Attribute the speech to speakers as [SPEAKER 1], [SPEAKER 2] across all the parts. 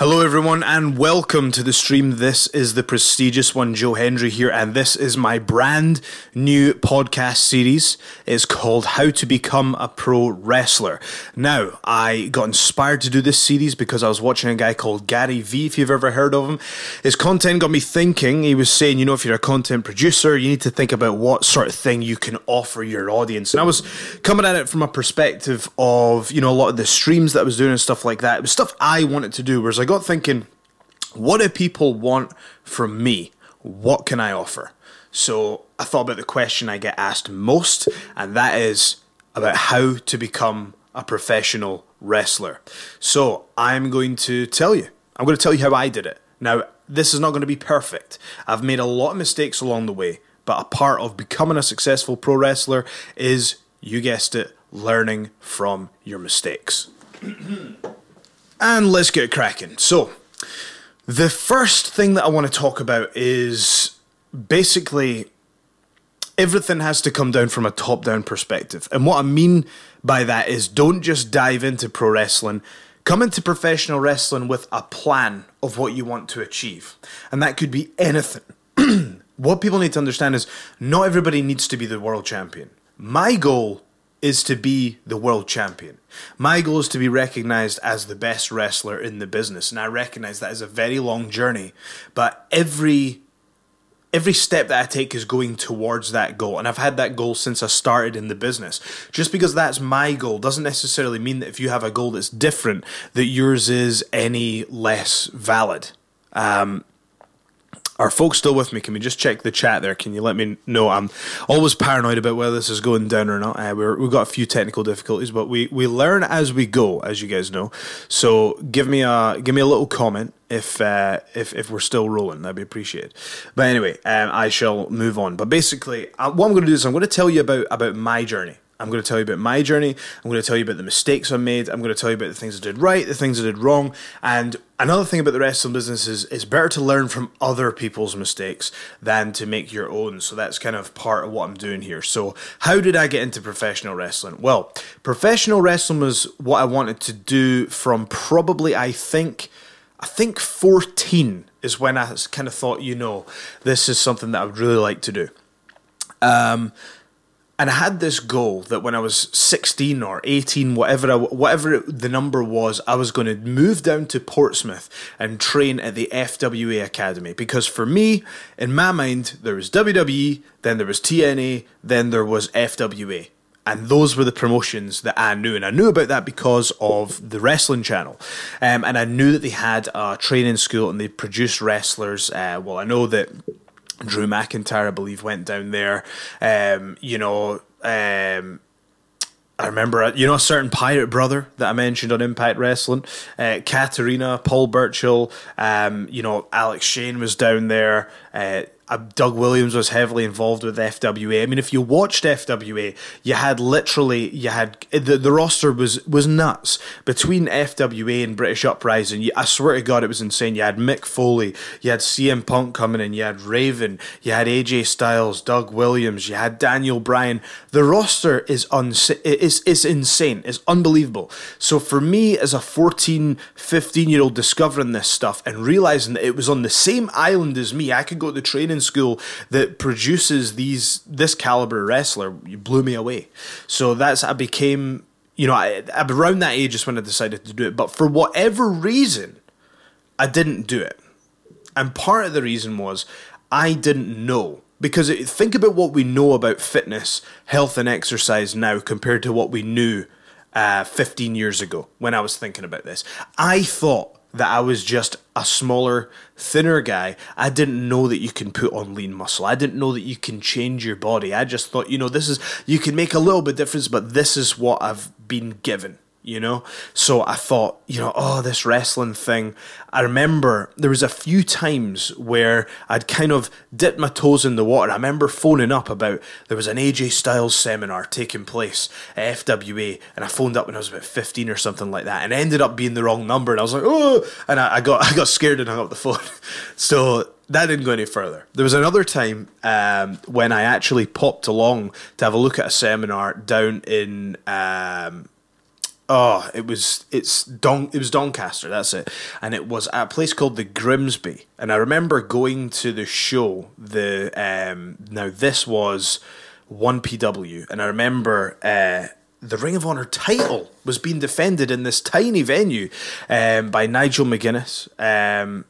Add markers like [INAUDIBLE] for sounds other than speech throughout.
[SPEAKER 1] Hello, everyone, and welcome to the stream. This is the prestigious one, Joe Hendry here, and this is my brand new podcast series. It's called How to Become a Pro Wrestler. Now, I got inspired to do this series because I was watching a guy called Gary Vee, if you've ever heard of him. His content got me thinking. He was saying, you know, if you're a content producer, you need to think about what sort of thing you can offer your audience. And I was coming at it from a perspective of, you know, a lot of the streams that I was doing and stuff like that. It was stuff I wanted to do, whereas I got thinking, what do people want from me? What can I offer? So I thought about the question I get asked most, and that is about how to become a professional wrestler. So I'm going to tell you. I'm going to tell you how I did it. Now, this is not going to be perfect. I've made a lot of mistakes along the way, but a part of becoming a successful pro wrestler is, you guessed it, learning from your mistakes. [CLEARS THROAT] And let's get cracking. So, the first thing that I want to talk about is basically everything has to come down from a top down perspective. And what I mean by that is don't just dive into pro wrestling. Come into professional wrestling with a plan of what you want to achieve. And that could be anything. [CLEARS THROAT] what people need to understand is not everybody needs to be the world champion. My goal is to be the world champion. My goal is to be recognized as the best wrestler in the business, and I recognize that is a very long journey, but every every step that I take is going towards that goal. And I've had that goal since I started in the business. Just because that's my goal doesn't necessarily mean that if you have a goal that's different, that yours is any less valid. Um, are folks still with me? Can we just check the chat there? Can you let me know? I'm always paranoid about whether this is going down or not. Uh, we have got a few technical difficulties, but we, we learn as we go, as you guys know. So give me a give me a little comment if uh, if if we're still rolling. That'd be appreciated. But anyway, um, I shall move on. But basically, uh, what I'm going to do is I'm going to tell you about about my journey. I'm going to tell you about my journey. I'm going to tell you about the mistakes I made. I'm going to tell you about the things I did right, the things I did wrong. And another thing about the wrestling business is it's better to learn from other people's mistakes than to make your own. So that's kind of part of what I'm doing here. So, how did I get into professional wrestling? Well, professional wrestling was what I wanted to do from probably, I think, I think 14 is when I kind of thought, you know, this is something that I would really like to do. Um, and I had this goal that when I was 16 or 18, whatever I, whatever the number was, I was going to move down to Portsmouth and train at the FWA Academy. Because for me, in my mind, there was WWE, then there was TNA, then there was FWA. And those were the promotions that I knew. And I knew about that because of the wrestling channel. Um, and I knew that they had a training school and they produced wrestlers. Uh, well, I know that Drew McIntyre, I believe, went down there. Um, you know, um, I remember, you know, a certain pirate brother that I mentioned on Impact Wrestling, uh, Katarina, Paul Burchill, um, you know, Alex Shane was down there. Uh, uh, Uh, Doug Williams was heavily involved with FWA. I mean, if you watched FWA, you had literally you had the, the roster was was nuts between FWA and British Uprising. You, I swear to God, it was insane. You had Mick Foley, you had CM Punk coming in, you had Raven, you had AJ Styles, Doug Williams, you had Daniel Bryan. The roster is unsa- is is insane. It's unbelievable. So for me, as a 14, 15 year old discovering this stuff and realizing that it was on the same island as me, I could go to the training school that produces these this caliber wrestler you blew me away. So that's I became you know I, around that age is when I decided to do it. But for whatever reason, I didn't do it, and part of the reason was I didn't know because it, think about what we know about fitness, health, and exercise now compared to what we knew uh, 15 years ago when I was thinking about this. I thought that I was just a smaller, thinner guy. I didn't know that you can put on lean muscle. I didn't know that you can change your body. I just thought, you know, this is, you can make a little bit difference, but this is what I've been given you know? So i thought you know oh this wrestling thing. I remember there was a few times where i'd kind of dipped my toes in the water. I remember phoning up about there was an aj styles seminar taking place at fwa and i phoned up when i was about 15 or something like that and ended up being the wrong number and i was like oh and i, I got [LAUGHS] i got scared and hung up the phone. [LAUGHS] So that didn't go any further. There was another time um, when I actually popped along to have a look at a seminar down in um, Oh, it was it's Don it was Doncaster, that's it. And it was at a place called the Grimsby. And I remember going to the show, the um now this was one PW, and I remember uh the Ring of Honor title was being defended in this tiny venue um, by Nigel McGuinness um,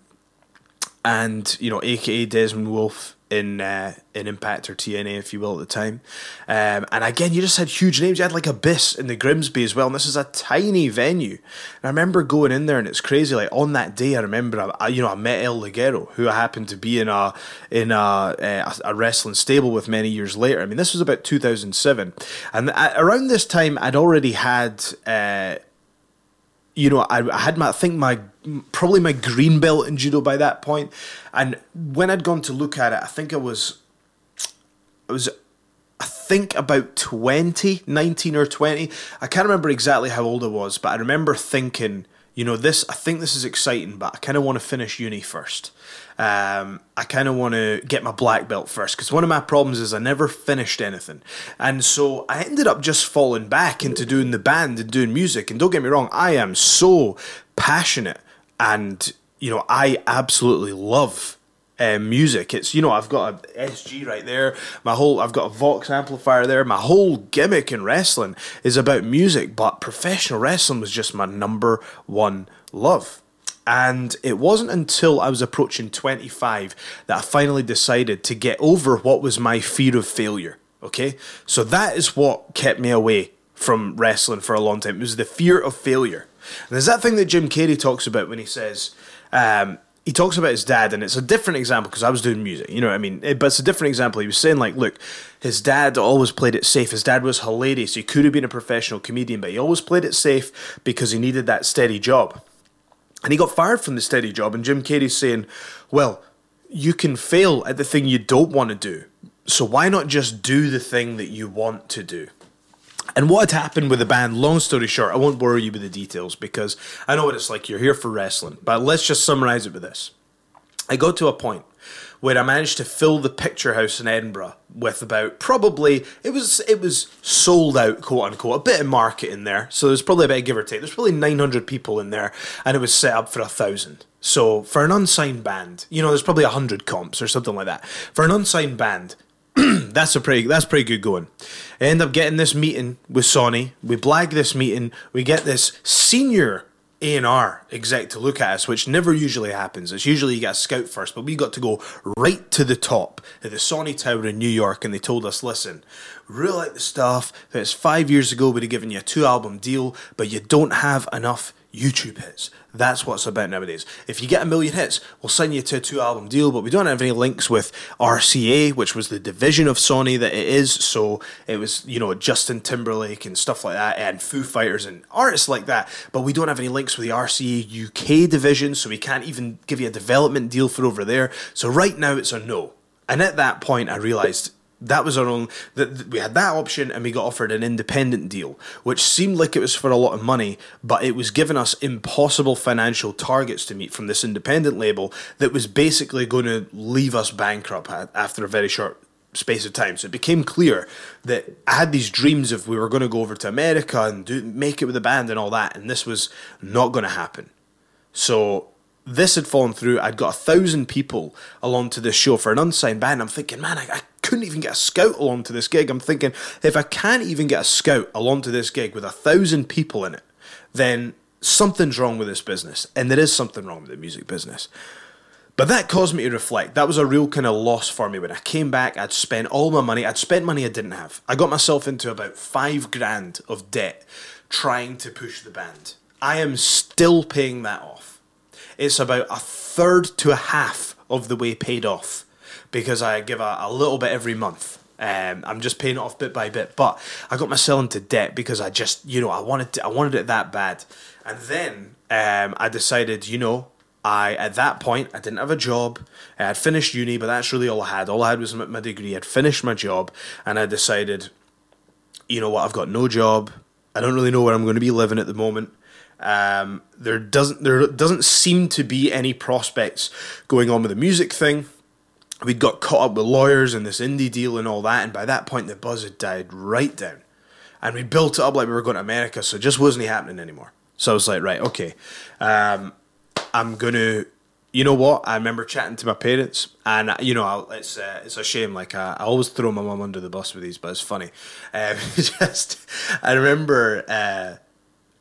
[SPEAKER 1] and you know, aka Desmond Wolfe in uh, in Impact or TNA, if you will, at the time. Um, and again, you just had huge names. You had like Abyss in the Grimsby as well, and this is a tiny venue. And I remember going in there, and it's crazy. Like on that day, I remember, I, you know, I met El Ligero, who I happened to be in a in a, uh, a, a wrestling stable with many years later. I mean, this was about 2007, and around this time, I'd already had. Uh, you know, I, I had my, I think my, probably my green belt in judo by that point. And when I'd gone to look at it, I think I was, I was, I think about 20, 19 or 20. I can't remember exactly how old I was, but I remember thinking, you know, this, I think this is exciting, but I kind of want to finish uni first. Um, I kind of want to get my black belt first because one of my problems is I never finished anything. And so I ended up just falling back into doing the band and doing music. And don't get me wrong, I am so passionate and, you know, I absolutely love um, music. It's you know I've got a SG right there. My whole I've got a Vox amplifier there. My whole gimmick in wrestling is about music, but professional wrestling was just my number one love. And it wasn't until I was approaching 25 that I finally decided to get over what was my fear of failure. Okay? So that is what kept me away from wrestling for a long time. It was the fear of failure. And there's that thing that Jim Carrey talks about when he says, um, he talks about his dad, and it's a different example because I was doing music, you know what I mean? But it's a different example. He was saying, like, look, his dad always played it safe. His dad was hilarious. He could have been a professional comedian, but he always played it safe because he needed that steady job. And he got fired from the steady job, and Jim Carrey's saying, well, you can fail at the thing you don't want to do. So why not just do the thing that you want to do? And what had happened with the band, long story short, I won't bore you with the details because I know what it's like. You're here for wrestling. But let's just summarize it with this. I got to a point where I managed to fill the picture house in Edinburgh with about probably it was it was sold out quote unquote a bit of market in there so there's probably a give or take there's probably 900 people in there and it was set up for a thousand so for an unsigned band you know there's probably 100 comps or something like that for an unsigned band [CLEARS THROAT] that's a pretty that's pretty good going. I end up getting this meeting with Sony. We blag this meeting. We get this senior a&R exec to look at us, which never usually happens. It's usually you get a scout first, but we got to go right to the top at the Sony Tower in New York, and they told us, listen, really like the stuff. It's five years ago we'd have given you a two album deal, but you don't have enough YouTube hits. That's what's about nowadays. If you get a million hits, we'll sign you to a two album deal, but we don't have any links with RCA, which was the division of Sony that it is. So it was, you know, Justin Timberlake and stuff like that, and Foo Fighters and artists like that. But we don't have any links with the RCA UK division, so we can't even give you a development deal for over there. So right now it's a no. And at that point, I realized that was our own that we had that option and we got offered an independent deal which seemed like it was for a lot of money but it was giving us impossible financial targets to meet from this independent label that was basically going to leave us bankrupt after a very short space of time. So it became clear that i had these dreams of we were going to go over to america and do make it with the band and all that and this was not going to happen. So this had fallen through. I'd got a thousand people along to this show for an unsigned band. I'm thinking, man, I, I, couldn't even get a scout along to this gig. I'm thinking, if I can't even get a scout along to this gig with a thousand people in it, then something's wrong with this business. And there is something wrong with the music business. But that caused me to reflect. That was a real kind of loss for me. When I came back, I'd spent all my money. I'd spent money I didn't have. I got myself into about five grand of debt trying to push the band. I am still paying that off it's about a third to a half of the way paid off because I give a, a little bit every month. Um, I'm just paying it off bit by bit, but I got myself into debt because I just, you know, I wanted to, I wanted it that bad, and then um, I decided, you know, I at that point I didn't have a job. I had finished uni, but that's really all I had. All I had was my degree. I'd finished my job, and I decided, you know what, I've got no job. I don't really know where I'm going to be living at the moment. Um, there doesn't there doesn't seem to be any prospects going on with the music thing. We'd got caught up with lawyers and this indie deal and all that, and by that point the buzz had died right down. and we built it up like we were going to America, so it just wasn't happening anymore. So I was like, right, okay, um, I'm gonna. You know what? I remember chatting to my parents, and you know, I'll, it's uh, it's a shame. Like I, I always throw my mum under the bus with these, but it's funny. Um, [LAUGHS] just I remember uh,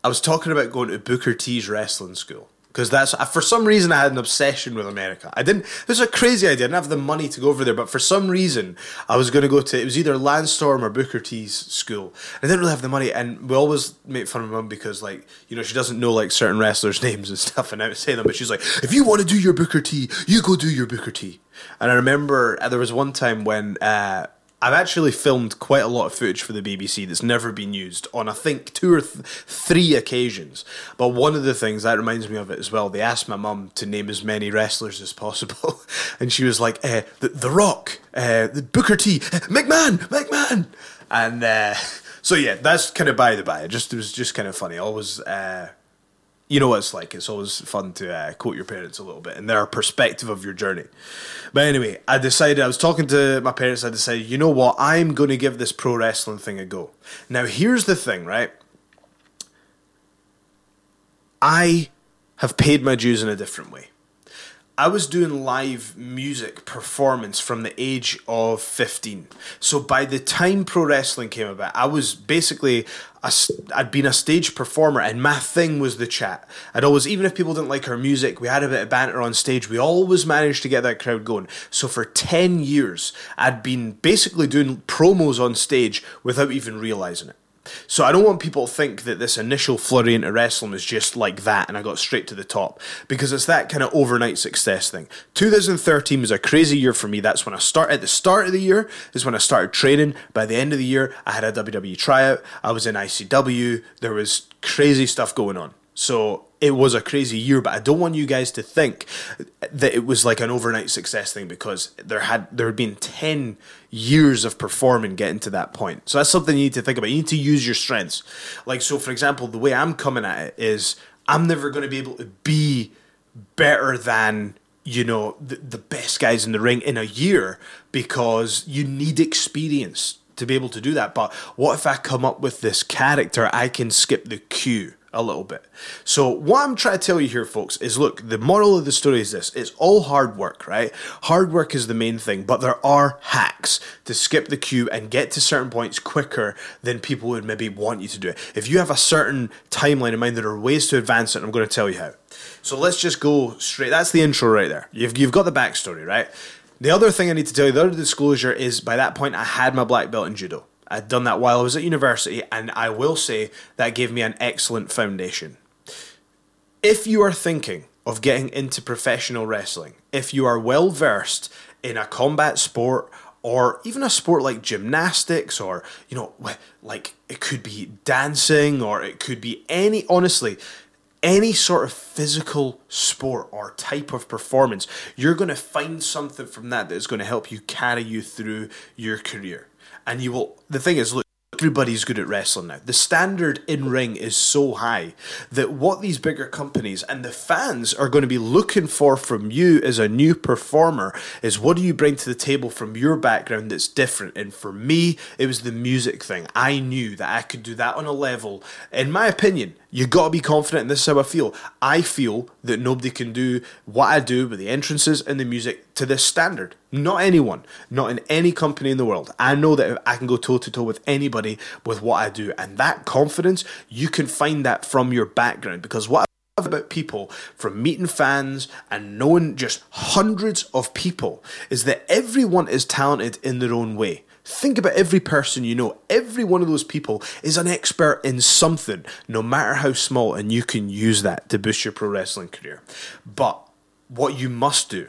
[SPEAKER 1] I was talking about going to Booker T's wrestling school because that's for some reason I had an obsession with America. I didn't. This was a crazy idea. I didn't have the money to go over there, but for some reason I was going to go to. It was either Lance Storm or Booker T's school. I didn't really have the money, and we always make fun of my mum because like you know she doesn't know like certain wrestlers' [LAUGHS] names and stuff, and I would say them, but she's like, if you want to do your Booker T, you go do your Booker T. And I remember uh, there was one time when. Uh, I've actually filmed quite a lot of footage for the BBC that's never been used on, I think, two or th- three occasions. But one of the things that reminds me of it as well, they asked my mum to name as many wrestlers as possible. [LAUGHS] and she was like, eh, the, the Rock, uh, the Booker T, eh, McMahon, McMahon. And uh, [LAUGHS] so, yeah, that's kind of by the by. It, just, it was just kind of funny. Always. Uh, you know what it's like. It's always fun to uh, quote your parents a little bit and their perspective of your journey. But anyway, I decided, I was talking to my parents, I decided, you know what, I'm going to give this pro wrestling thing a go. Now, here's the thing, right? I have paid my dues in a different way. I was doing live music performance from the age of 15. So by the time pro wrestling came about, I was basically I'd been a stage performer and my thing was the chat. I'd always even if people didn't like our music, we had a bit of banter on stage. We always managed to get that crowd going. So for 10 years, I'd been basically doing promos on stage without even realizing it. So I don't want people to think that this initial flurry into wrestling was just like that and I got straight to the top because it's that kind of overnight success thing. 2013 was a crazy year for me. That's when I started. At the start of the year is when I started training. By the end of the year, I had a WWE tryout. I was in ICW. There was crazy stuff going on. So it was a crazy year, but I don't want you guys to think that it was like an overnight success thing because there had there had been ten years of performing getting to that point. So that's something you need to think about. You need to use your strengths. Like so, for example, the way I'm coming at it is I'm never going to be able to be better than you know the, the best guys in the ring in a year because you need experience to be able to do that. But what if I come up with this character I can skip the queue? A little bit. So, what I'm trying to tell you here, folks, is look, the moral of the story is this it's all hard work, right? Hard work is the main thing, but there are hacks to skip the queue and get to certain points quicker than people would maybe want you to do it. If you have a certain timeline in mind, there are ways to advance it, and I'm going to tell you how. So, let's just go straight. That's the intro right there. You've, you've got the backstory, right? The other thing I need to tell you, the other disclosure is by that point, I had my black belt in judo. I'd done that while I was at university, and I will say that gave me an excellent foundation. If you are thinking of getting into professional wrestling, if you are well versed in a combat sport or even a sport like gymnastics or you know like it could be dancing or it could be any honestly any sort of physical sport or type of performance you're going to find something from that that is going to help you carry you through your career and you will. The thing is, look, everybody's good at wrestling now. The standard in ring is so high that what these bigger companies and the fans are going to be looking for from you as a new performer is what do you bring to the table from your background that's different. And for me, it was the music thing. I knew that I could do that on a level, in my opinion, you got to be confident, and this is how I feel. I feel that nobody can do what I do with the entrances and the music to this standard. Not anyone, not in any company in the world. I know that I can go toe to toe with anybody with what I do, and that confidence, you can find that from your background. Because what I love about people from meeting fans and knowing just hundreds of people is that everyone is talented in their own way. Think about every person you know. Every one of those people is an expert in something, no matter how small, and you can use that to boost your pro wrestling career. But what you must do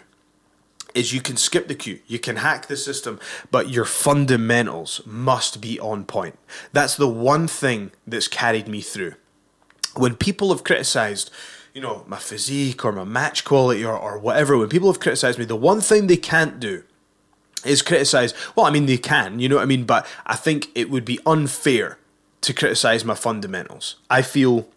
[SPEAKER 1] is you can skip the queue, you can hack the system, but your fundamentals must be on point. That's the one thing that's carried me through. When people have criticized, you know, my physique or my match quality or, or whatever, when people have criticized me, the one thing they can't do is criticize. Well, I mean, they can, you know what I mean? But I think it would be unfair to criticize my fundamentals. I feel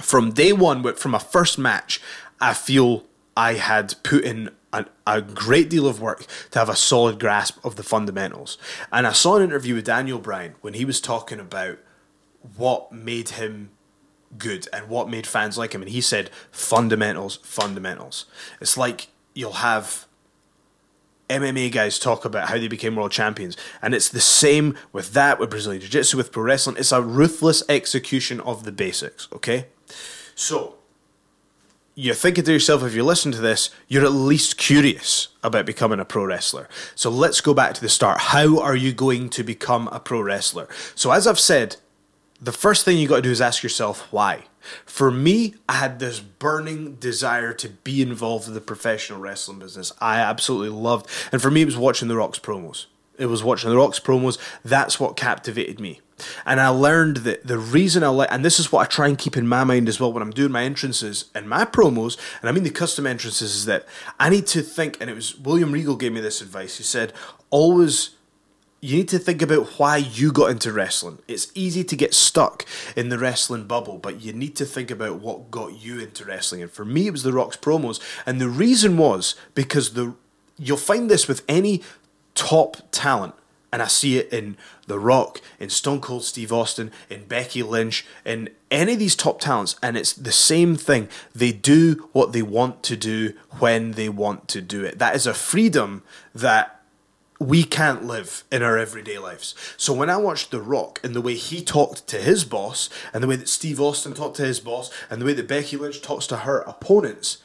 [SPEAKER 1] from day one, from a first match, I feel I had put in a, a, great deal of work to have a solid grasp of the fundamentals. And I saw an interview with Daniel Bryan when he was talking about what made him good and what made fans like him. And he said fundamentals, fundamentals. It's like you'll have MMA guys talk about how they became world champions. And it's the same with that, with Brazilian Jiu Jitsu, with pro wrestling. It's a ruthless execution of the basics, okay? So, you're thinking to yourself, if you listen to this, you're at least curious about becoming a pro wrestler. So, let's go back to the start. How are you going to become a pro wrestler? So, as I've said, the first thing you got to do is ask yourself why. For me, I had this burning desire to be involved in the professional wrestling business. I absolutely loved, and for me, it was watching The Rock's promos. It was watching The Rock's promos. That's what captivated me. And I learned that the reason I like, and this is what I try and keep in my mind as well when I'm doing my entrances and my promos, and I mean the custom entrances, is that I need to think, and it was William Regal gave me this advice. He said, always you need to think about why you got into wrestling. It's easy to get stuck in the wrestling bubble, but you need to think about what got you into wrestling. And for me, it was the Rock's promos, and the reason was because the you'll find this with any top talent, and I see it in The Rock, in Stone Cold Steve Austin, in Becky Lynch, in any of these top talents, and it's the same thing. They do what they want to do when they want to do it. That is a freedom that we can't live in our everyday lives. So when I watched The Rock and the way he talked to his boss, and the way that Steve Austin talked to his boss, and the way that Becky Lynch talks to her opponents,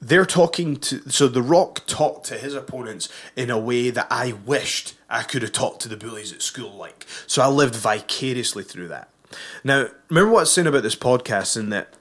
[SPEAKER 1] they're talking to. So The Rock talked to his opponents in a way that I wished I could have talked to the bullies at school like. So I lived vicariously through that. Now, remember what I was saying about this podcast, in that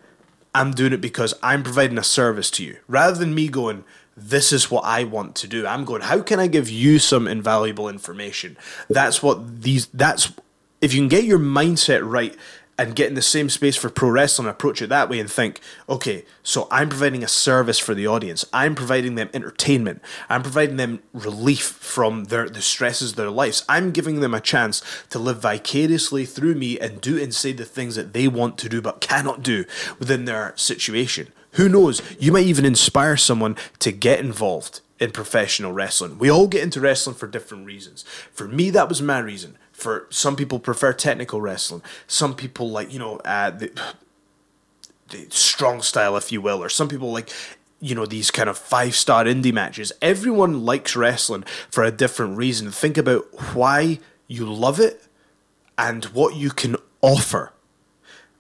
[SPEAKER 1] I'm doing it because I'm providing a service to you, rather than me going this is what I want to do. I'm going, how can I give you some invaluable information? That's what these, that's, if you can get your mindset right and get in the same space for pro wrestling, approach it that way and think, okay, so I'm providing a service for the audience. I'm providing them entertainment. I'm providing them relief from their the stresses of their lives. I'm giving them a chance to live vicariously through me and do and say the things that they want to do but cannot do within their situation. Who knows? You might even inspire someone to get involved in professional wrestling. We all get into wrestling for different reasons. For me, that was my reason. For some people, prefer technical wrestling. Some people like you know uh, the, the strong style, if you will, or some people like you know these kind of five star indie matches. Everyone likes wrestling for a different reason. Think about why you love it and what you can offer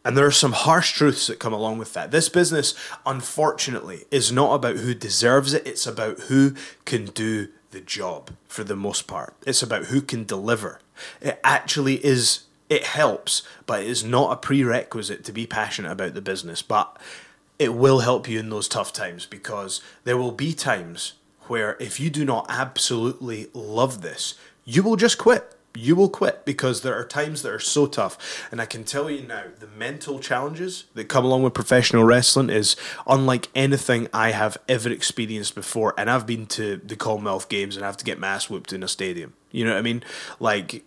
[SPEAKER 1] and there are some harsh truths that come along with that. This business, unfortunately, is not about who deserves it, it's about who can do the job for the most part. It's about who can deliver. It actually is, it helps, but it is not a prerequisite to be passionate about the business. But it will help you in those tough times because there will be times where if you do not absolutely love this, you will just quit you will quit because there are times that are so tough. And I can tell you now, the mental challenges that come along with professional wrestling is unlike anything I have ever experienced before. And I've been to the Commonwealth Games and I have to get mass whooped in a stadium. You know what I mean? Like,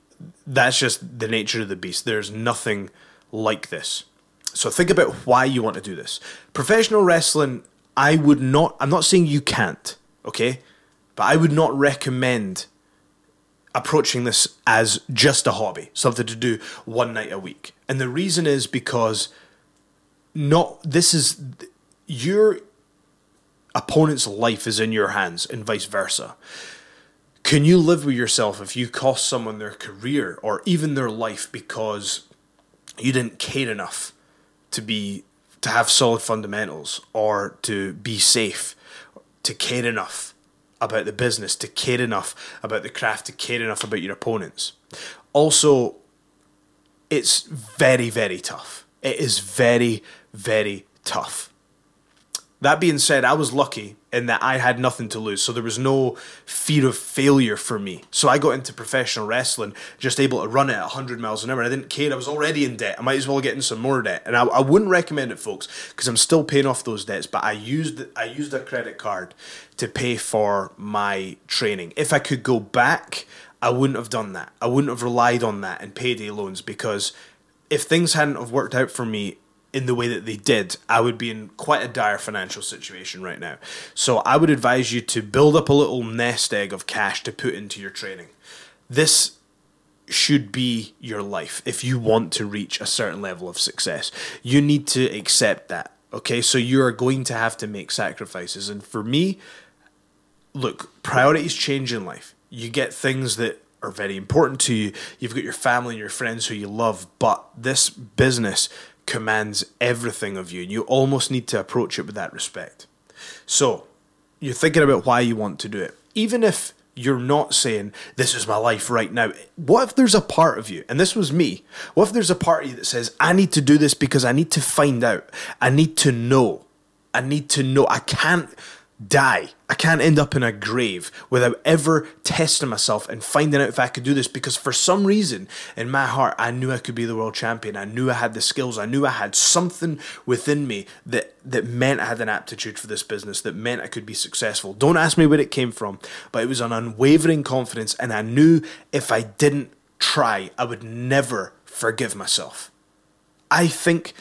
[SPEAKER 1] that's just the nature of the beast. There's nothing like this. So think about why you want to do this. Professional wrestling, I would not, I'm not saying you can't, okay? But I would not recommend approaching this as just a hobby, something to do one night a week. And the reason is because not this is your opponent's life is in your hands and vice versa. Can you live with yourself if you cost someone their career or even their life because you didn't care enough to be to have solid fundamentals or to be safe, to care enough about the business, to care enough about the craft, to care enough about your opponents. Also, it's very, very tough. It is very, very tough. That being said, I was lucky in that I had nothing to lose, so there was no fear of failure for me. So I got into professional wrestling, just able to run it at 100 miles an hour. I didn't care. I was already in debt. I might as well get in some more debt, and I, I wouldn't recommend it, folks, because I'm still paying off those debts. But I used I used a credit card to pay for my training. If I could go back, I wouldn't have done that. I wouldn't have relied on that and payday loans because if things hadn't have worked out for me in the way that they did, I would be in quite a dire financial situation right now. So I would advise you to build up a little nest egg of cash to put into your training. This should be your life if you want to reach a certain level of success. You need to accept that. Okay, so you are going to have to make sacrifices. And for me, look, priorities change in life. You get things that are very important to you. You've got your family and your friends who you love, but this business commands everything of you, and you almost need to approach it with that respect. So, you're thinking about why you want to do it. Even if you're not saying, This is my life right now. What if there's a part of you, and this was me, what if there's a part of you that says, I need to do this because I need to find out, I need to know, I need to know, I can't die. I can't end up in a grave without ever testing myself and finding out if I could do this because for some reason in my heart I knew I could be the world champion. I knew I had the skills. I knew I had something within me that that meant I had an aptitude for this business, that meant I could be successful. Don't ask me where it came from, but it was an unwavering confidence and I knew if I didn't try, I would never forgive myself. I think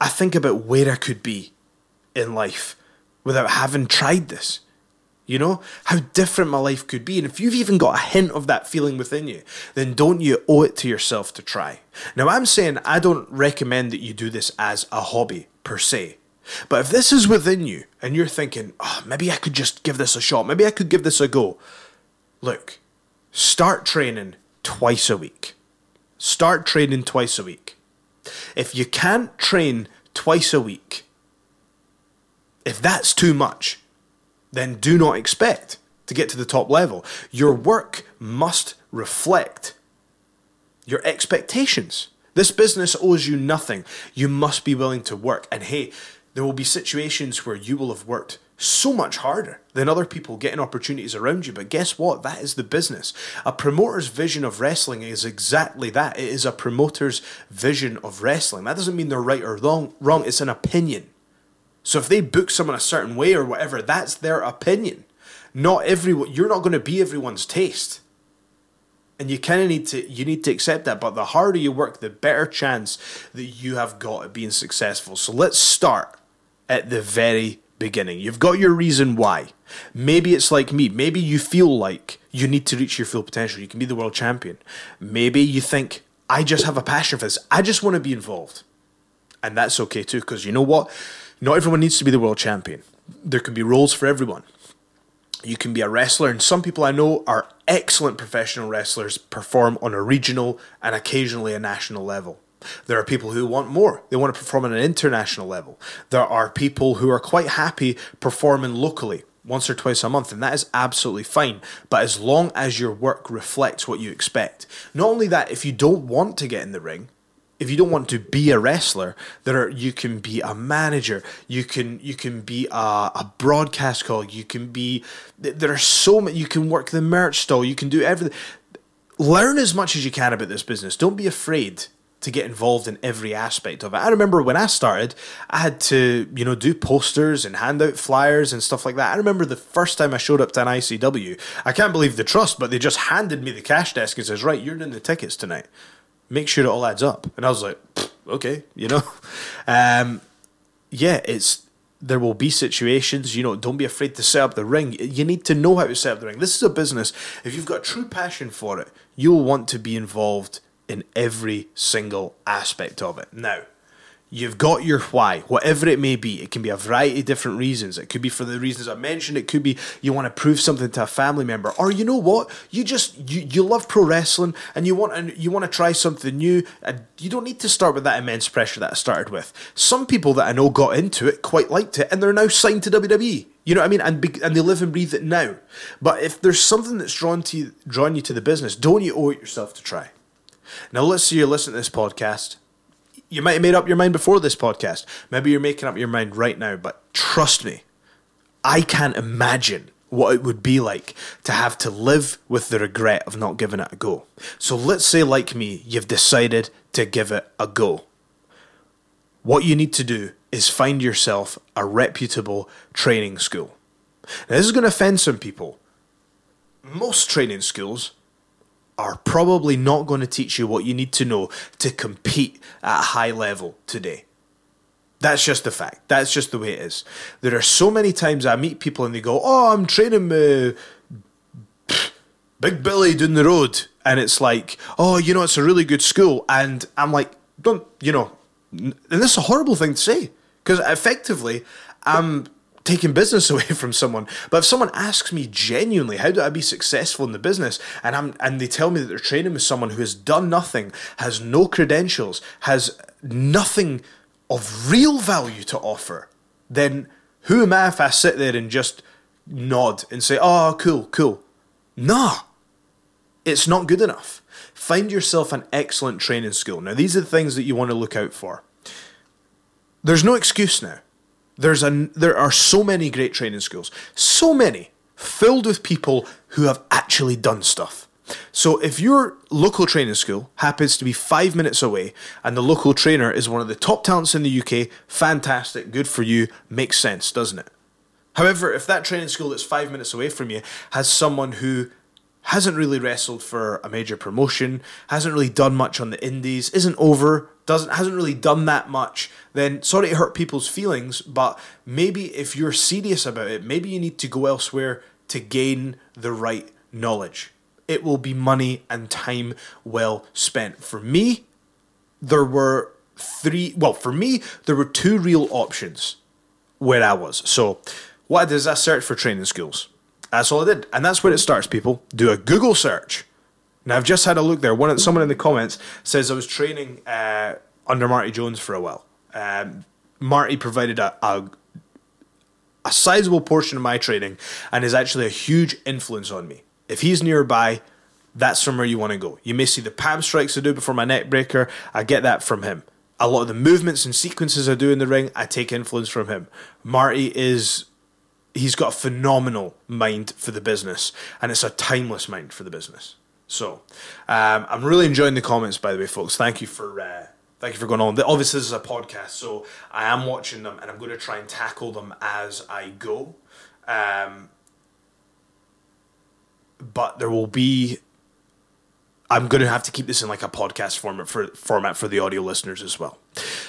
[SPEAKER 1] I think about where I could be in life without having tried this. You know, how different my life could be. And if you've even got a hint of that feeling within you, then don't you owe it to yourself to try. Now, I'm saying I don't recommend that you do this as a hobby per se. But if this is within you and you're thinking, oh, maybe I could just give this a shot, maybe I could give this a go, look, start training twice a week. Start training twice a week. If you can't train twice a week, if that's too much, then do not expect to get to the top level. Your work must reflect your expectations. This business owes you nothing. You must be willing to work. And hey, there will be situations where you will have worked so much harder than other people getting opportunities around you. But guess what? That is the business. A promoter's vision of wrestling is exactly that. It is a promoter's vision of wrestling. That doesn't mean they're right or wrong. It's an opinion. So if they book someone a certain way or whatever, that's their opinion. Not everyone. You're not going to be everyone's taste, and you kind of need to. You need to accept that. But the harder you work, the better chance that you have got at being successful. So let's start at the very beginning. You've got your reason why. Maybe it's like me. Maybe you feel like you need to reach your full potential. You can be the world champion. Maybe you think, I just have a passion for this. I just want to be involved. And that's okay too, because you know what? Not everyone needs to be the world champion. There can be roles for everyone. You can be a wrestler, and some people I know are excellent professional wrestlers, perform on a regional and occasionally a national level. There are people who want more. They want to perform on an international level. There are people who are quite happy performing locally once or twice a month, and that is absolutely fine. But as long as your work reflects what you expect. Not only that, if you don't want to get in the ring, if you don't want to be a wrestler, there are you can be a manager, you can you can be a, a broadcast call, you can be there are so many you can work the merch stall, you can do everything. Learn as much as you can about this business. Don't be afraid to get involved in every aspect of it. I remember when I started, I had to, you know, do posters and hand out flyers and stuff like that. I remember the first time I showed up to an ICW, I can't believe the trust, but they just handed me the cash desk and says, "Right, you're doing the tickets tonight." Make sure it all adds up. And I was like, okay, you know, [LAUGHS] um, yeah, it's there will be situations. You know, don't be afraid to set up the ring. You need to know how to set up the ring. This is a business. If you've got true passion for it, you'll want to be involved in every single aspect of it. Now, You've got your why, whatever it may be. It can be a variety of different reasons. It could be for the reasons I mentioned. It could be you want to prove something to a family member, or you know what, you just you, you love pro wrestling and you want and you want to try something new. And you don't need to start with that immense pressure that I started with. Some people that I know got into it, quite liked it, and they're now signed to WWE. You know what I mean? And be, and they live and breathe it now. But if there's something that's drawn to you, drawn you to the business, don't you owe it yourself to try? Now let's say you're listening to this podcast you might have made up your mind before this podcast. Maybe you're making up your mind right now, but trust me, I can't imagine what it would be like to have to live with the regret of not giving it a go. So let's say, like me, you've decided to give it a go. What you need to do is find yourself a reputable training school. Now, this is going to offend some people. Most training schools are probably not going to teach you what you need to know to compete at a high level today. That's just the fact. That's just the way it is. There are so many times I meet people and they go, "Oh, I'm training uh, Big Billy down the road," and it's like, oh, you know, it's a really good school, and I'm like, don't, you know, and this is a horrible thing to say because effectively, I'm taking business [LAUGHS] away from someone. But if someone asks me genuinely, how do I be successful in the business, and I'm and they tell me that they're training with someone who has done nothing, has no credentials, has nothing of real value to offer, then who am I if I sit there and just nod and say, "Oh, cool, cool"? Nah, it's not good enough. Find yourself an excellent training school. Now, these are the things that you want to look out for. There's no excuse now there's a there are so many great training schools, so many filled with people who have actually done stuff. So if your local training school happens to be five minutes away and the local trainer is one of the top talents in the UK, fantastic, good for you, makes sense, doesn't it? However, if that training school that's five minutes away from you has someone who hasn't really wrestled for a major promotion, hasn't really done much on the indies, isn't over, doesn't hasn't really done that much, then sorry to hurt people's feelings, but maybe if you're serious about it, maybe you need to go elsewhere to gain the right knowledge. It will be money and time well spent. For me, there were three well, for me, there were two real options where I was. So what I did is I searched for training schools. That's all I did. And that's where it starts, people. Do a Google search. Now, I've just had a look there. One, someone in the comments says I was training uh, under Marty Jones for a while. Um, Marty provided a, a, a sizable portion of my training and is actually a huge influence on me. If he's nearby, that's somewhere you want to go. You may see the palm strikes I do before my neck breaker. I get that from him. A lot of the movements and sequences I do in the ring, I take influence from him. Marty is he's got a phenomenal mind for the business, and it's a timeless mind for the business. So, um, I'm really enjoying the comments, by the way, folks. Thank you for uh, thank you for going on. Obviously, this is a podcast, so I am watching them, and I'm going to try and tackle them as I go. Um, but there will be. I'm going to have to keep this in like a podcast format for format for the audio listeners as well.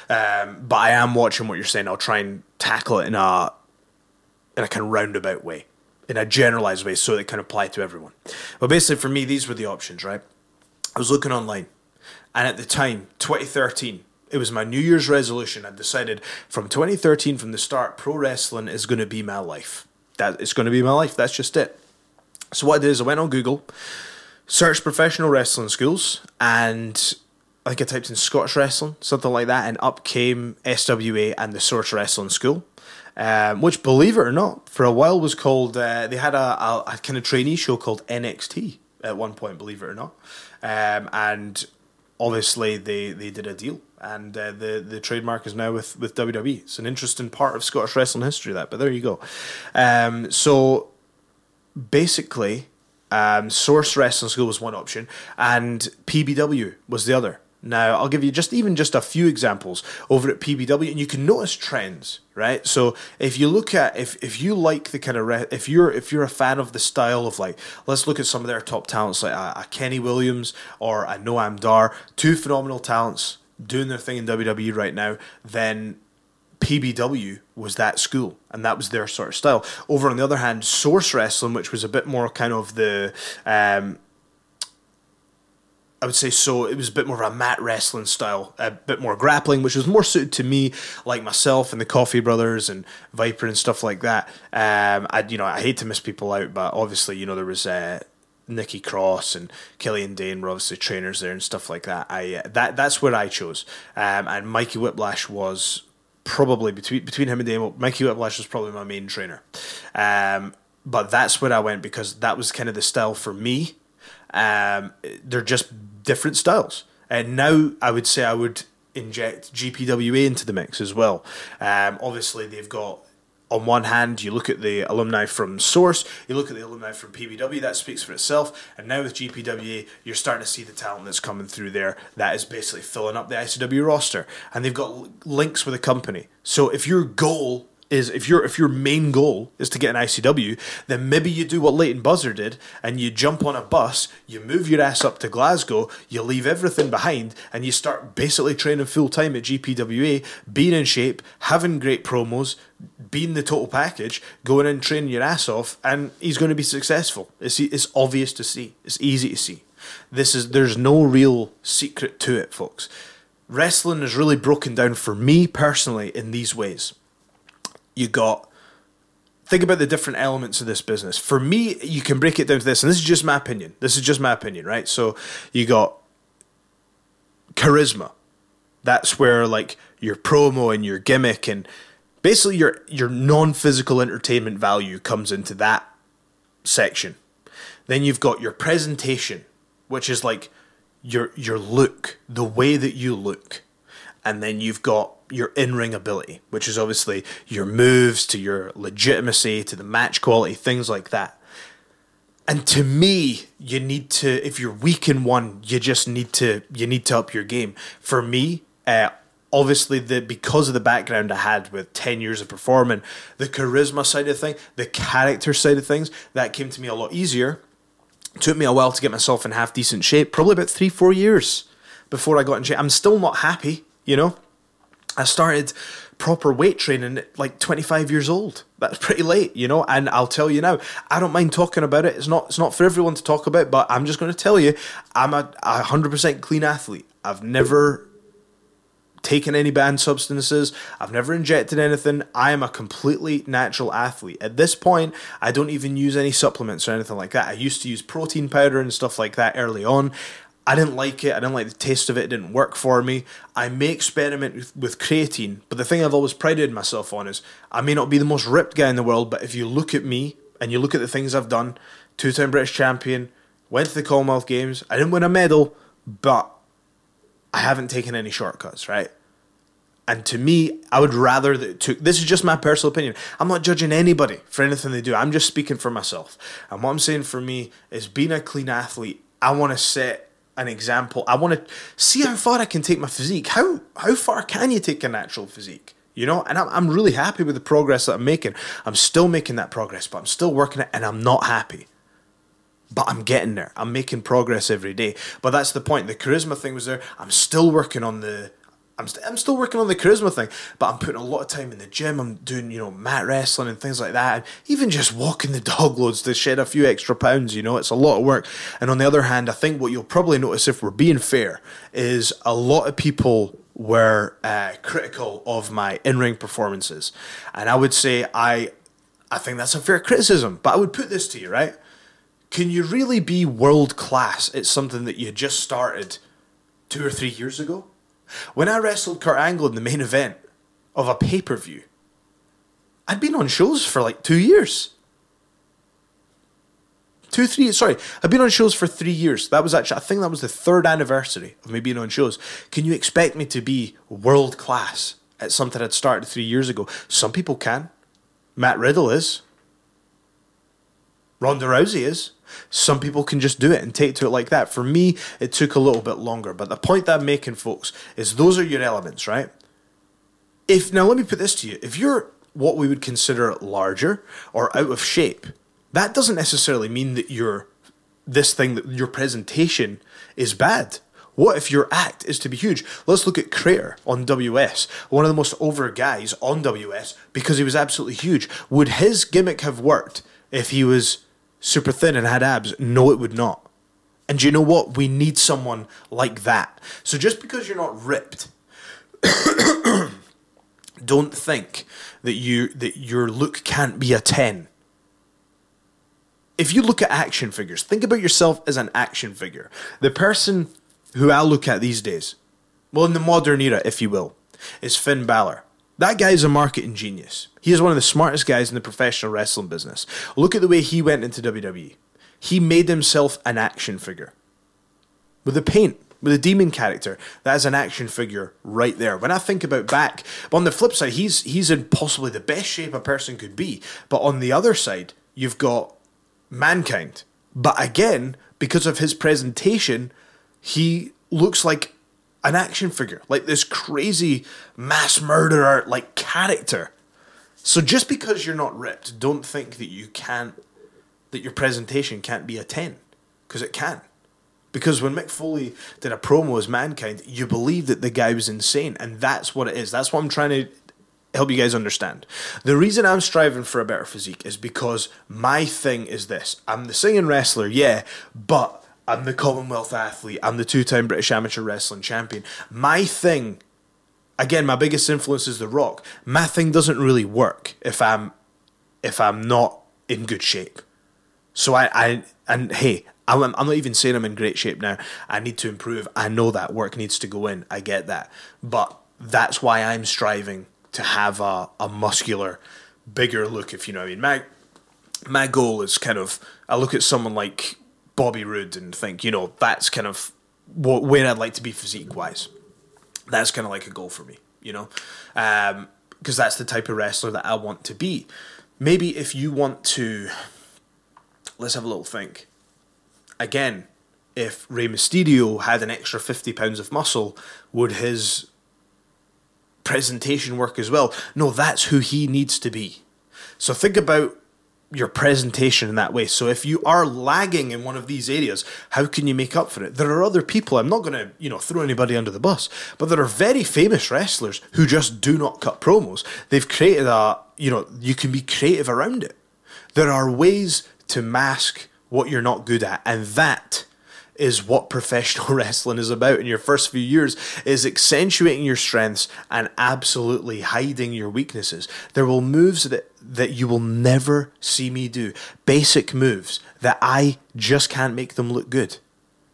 [SPEAKER 1] Um, but I am watching what you're saying. I'll try and tackle it in a in a kind of roundabout way, in a generalized way, so it can apply to everyone. But basically, for me, these were the options, right? I was looking online, and at the time, 2013, it was my New Year's resolution. I decided from 2013, from the start, pro wrestling is going to be my life. That it's going to be my life. That's just it. So what I did is I went on Google, searched professional wrestling schools, and I think I typed in Scottish wrestling, something like that, and up came SWA and the Source Wrestling School um, which, believe it or not, for a while was called. Uh, they had a, a, a, kind of trainee show called NXT at one point, believe it or not, um, and obviously they, they did a deal, and uh, the the trademark is now with with WWE. It's an interesting part of Scottish wrestling history, that. But there you go. Um, so basically, um, Source Wrestling School was one option, and PBW was the other. Now, I'll give you just even just a few examples over at PBW, and you can notice trends, right? So, if you look at if if you like the kind of re- if you're if you're a fan of the style of like, let's look at some of their top talents like a, a Kenny Williams or a Noam Dar, two phenomenal talents doing their thing in WWE right now. Then PBW was that school, and that was their sort of style. Over on the other hand, Source Wrestling, which was a bit more kind of the um, I would say so. It was a bit more of a mat wrestling style, a bit more grappling, which was more suited to me, like myself and the Coffey Brothers and Viper and stuff like that. Um, I you know I hate to miss people out, but obviously you know there was uh, Nikki Cross and Killian Dain were obviously trainers there and stuff like that. I uh, that that's where I chose, um, and Mikey Whiplash was probably between between him and Dain. Mikey Whiplash was probably my main trainer, um, but that's where I went because that was kind of the style for me. Um, they're just different styles. And now I would say I would inject GPWA into the mix as well. Um, obviously, they've got on one hand, you look at the alumni from Source, you look at the alumni from PBW, that speaks for itself. And now with GPWA, you're starting to see the talent that's coming through there that is basically filling up the ICW roster. And they've got links with a company. So if your goal is if your if your main goal is to get an ICW, then maybe you do what Leyton Buzzard did and you jump on a bus, you move your ass up to Glasgow, you leave everything behind, and you start basically training full time at GPWA, being in shape, having great promos, being the total package, going in training your ass off, and he's going to be successful. It's it's obvious to see. It's easy to see. This is there's no real secret to it, folks. Wrestling is really broken down for me personally in these ways. You got think about the different elements of this business. For me, you can break it down to this, and this is just my opinion. This is just my opinion, right? So you got charisma. That's where like your promo and your gimmick and basically your your non-physical entertainment value comes into that section. Then you've got your presentation, which is like your your look, the way that you look. And then you've got your in-ring ability, which is obviously your moves to your legitimacy to the match quality, things like that. And to me, you need to if you're weak in one, you just need to you need to up your game. For me, uh, obviously the because of the background I had with 10 years of performing, the charisma side of thing, the character side of things, that came to me a lot easier. took me a while to get myself in half decent shape, probably about three, four years before I got in shape. I'm still not happy, you know. I started proper weight training at like 25 years old. That's pretty late, you know. And I'll tell you now, I don't mind talking about it. It's not it's not for everyone to talk about, but I'm just going to tell you, I'm a, a 100% clean athlete. I've never taken any banned substances. I've never injected anything. I am a completely natural athlete. At this point, I don't even use any supplements or anything like that. I used to use protein powder and stuff like that early on. I didn't like it. I didn't like the taste of it. It didn't work for me. I may experiment with, with creatine, but the thing I've always prided myself on is I may not be the most ripped guy in the world, but if you look at me and you look at the things I've done, two time British champion, went to the Commonwealth Games, I didn't win a medal, but I haven't taken any shortcuts, right? And to me, I would rather that it took. This is just my personal opinion. I'm not judging anybody for anything they do. I'm just speaking for myself. And what I'm saying for me is being a clean athlete. I want to set an example. I want to see how far I can take my physique. How how far can you take a natural physique? You know, and I'm, I'm really happy with the progress that I'm making. I'm still making that progress, but I'm still working it, and I'm not happy but I'm getting there. I'm making progress every day. But that's the point. The charisma thing was there. I'm still working on the. I'm, st- I'm still working on the charisma thing, but I'm putting a lot of time in the gym. I'm doing, you know, mat wrestling and things like that. And even just walking the [LAUGHS] dog loads to shed a few extra pounds, you know, it's a lot of work. And on the other hand, I think what you'll probably notice if we're being fair is a lot of people were uh, critical of my in-ring performances. And I would say I I think that's a fair criticism, but I would put this to you, right? Can you really be world class at something that you just started two or three years ago? When I wrestled Kurt Angle in the main event of a pay per view, I'd been on shows for like two years. Two, three, sorry, I've been on shows for three years. That was actually, I think that was the third anniversary of me being on shows. Can you expect me to be world class at something I'd started three years ago? Some people can. Matt Riddle is. Ronda Rousey is. Some people can just do it and take to it like that. For me, it took a little bit longer. But the point that I'm making, folks, is those are your elements, right? If now let me put this to you. If you're what we would consider larger or out of shape, that doesn't necessarily mean that you're this thing that your presentation is bad. What if your act is to be huge? Let's look at Crater on WS, one of the most over guys on WS because he was absolutely huge. Would his gimmick have worked if he was super thin and had abs? No, it would not. And you know what? We need someone like that. So just because you're not ripped, [COUGHS] don't think that you that your look can't be a 10. If you look at action figures, think about yourself as an action figure. The person who I look at these days, well, in the modern era, if you will, is Finn Balor. That guy is a marketing genius. He is one of the smartest guys in the professional wrestling business. Look at the way he went into WWE. He made himself an action figure. With the paint, with a demon character, that is an action figure right there. When I think about back, on the flip side, he's he's in possibly the best shape a person could be. But on the other side, you've got mankind. But again, because of his presentation, he looks like an action figure, like this crazy mass murderer like character. So just because you're not ripped, don't think that you can't that your presentation can't be a 10 because it can. Because when Mick Foley did a promo as Mankind, you believe that the guy was insane, and that's what it is. That's what I'm trying to help you guys understand. The reason I'm striving for a better physique is because my thing is this I'm the singing wrestler, yeah, but I'm the Commonwealth athlete. I'm the two time British amateur wrestling champion. My thing, again, my biggest influence is The Rock. My thing doesn't really work if I'm if I'm not in good shape. So I, I and hey, I'm, I'm not even saying I'm in great shape now. I need to improve. I know that work needs to go in. I get that. But that's why I'm striving to have a, a muscular, bigger look, if you know what I mean. My, my goal is kind of, I look at someone like Bobby Roode and think, you know, that's kind of what, where I'd like to be physique wise. That's kind of like a goal for me, you know, because um, that's the type of wrestler that I want to be. Maybe if you want to, let's have a little think. Again, if Rey Mysterio had an extra 50 pounds of muscle, would his presentation work as well? No, that's who he needs to be. So think about your presentation in that way. So if you are lagging in one of these areas, how can you make up for it? There are other people, I'm not going to, you know, throw anybody under the bus, but there are very famous wrestlers who just do not cut promos. They've created a, you know, you can be creative around it. There are ways to mask what you're not good at, and that is what [LAUGHS] professional wrestling is about in your first few years is accentuating your strengths and absolutely hiding your weaknesses there will moves that that you will never see me do basic moves that i just can't make them look good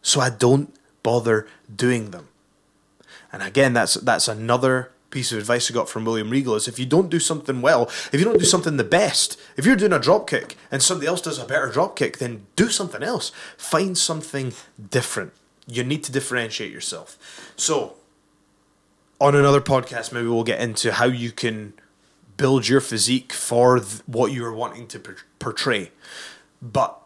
[SPEAKER 1] so i don't bother doing them and again that's that's another piece of advice I got from William Regal is if you don't do something well, if you don't do something the best, if you're doing a drop kick and somebody else does a better drop kick, then do something else. Find something different. You need to differentiate yourself. So, on another podcast, maybe we'll get into how you can build your physique for th- what you are wanting to portray. But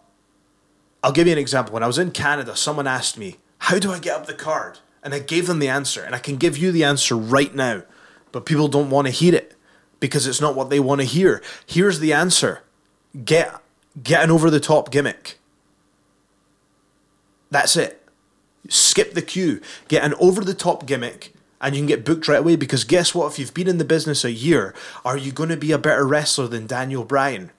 [SPEAKER 1] I'll give you an example. When I was in Canada, someone asked me, How do I get up the card? And I gave them the answer, and I can give you the answer right now but people don't want to hear it because it's not what they want to hear. Here's the answer get, get an over the top gimmick. That's it. Skip the queue, get an over the top gimmick, and you can get booked right away because guess what? If you've been in the business a year, are you going to be a better wrestler than Daniel Bryan?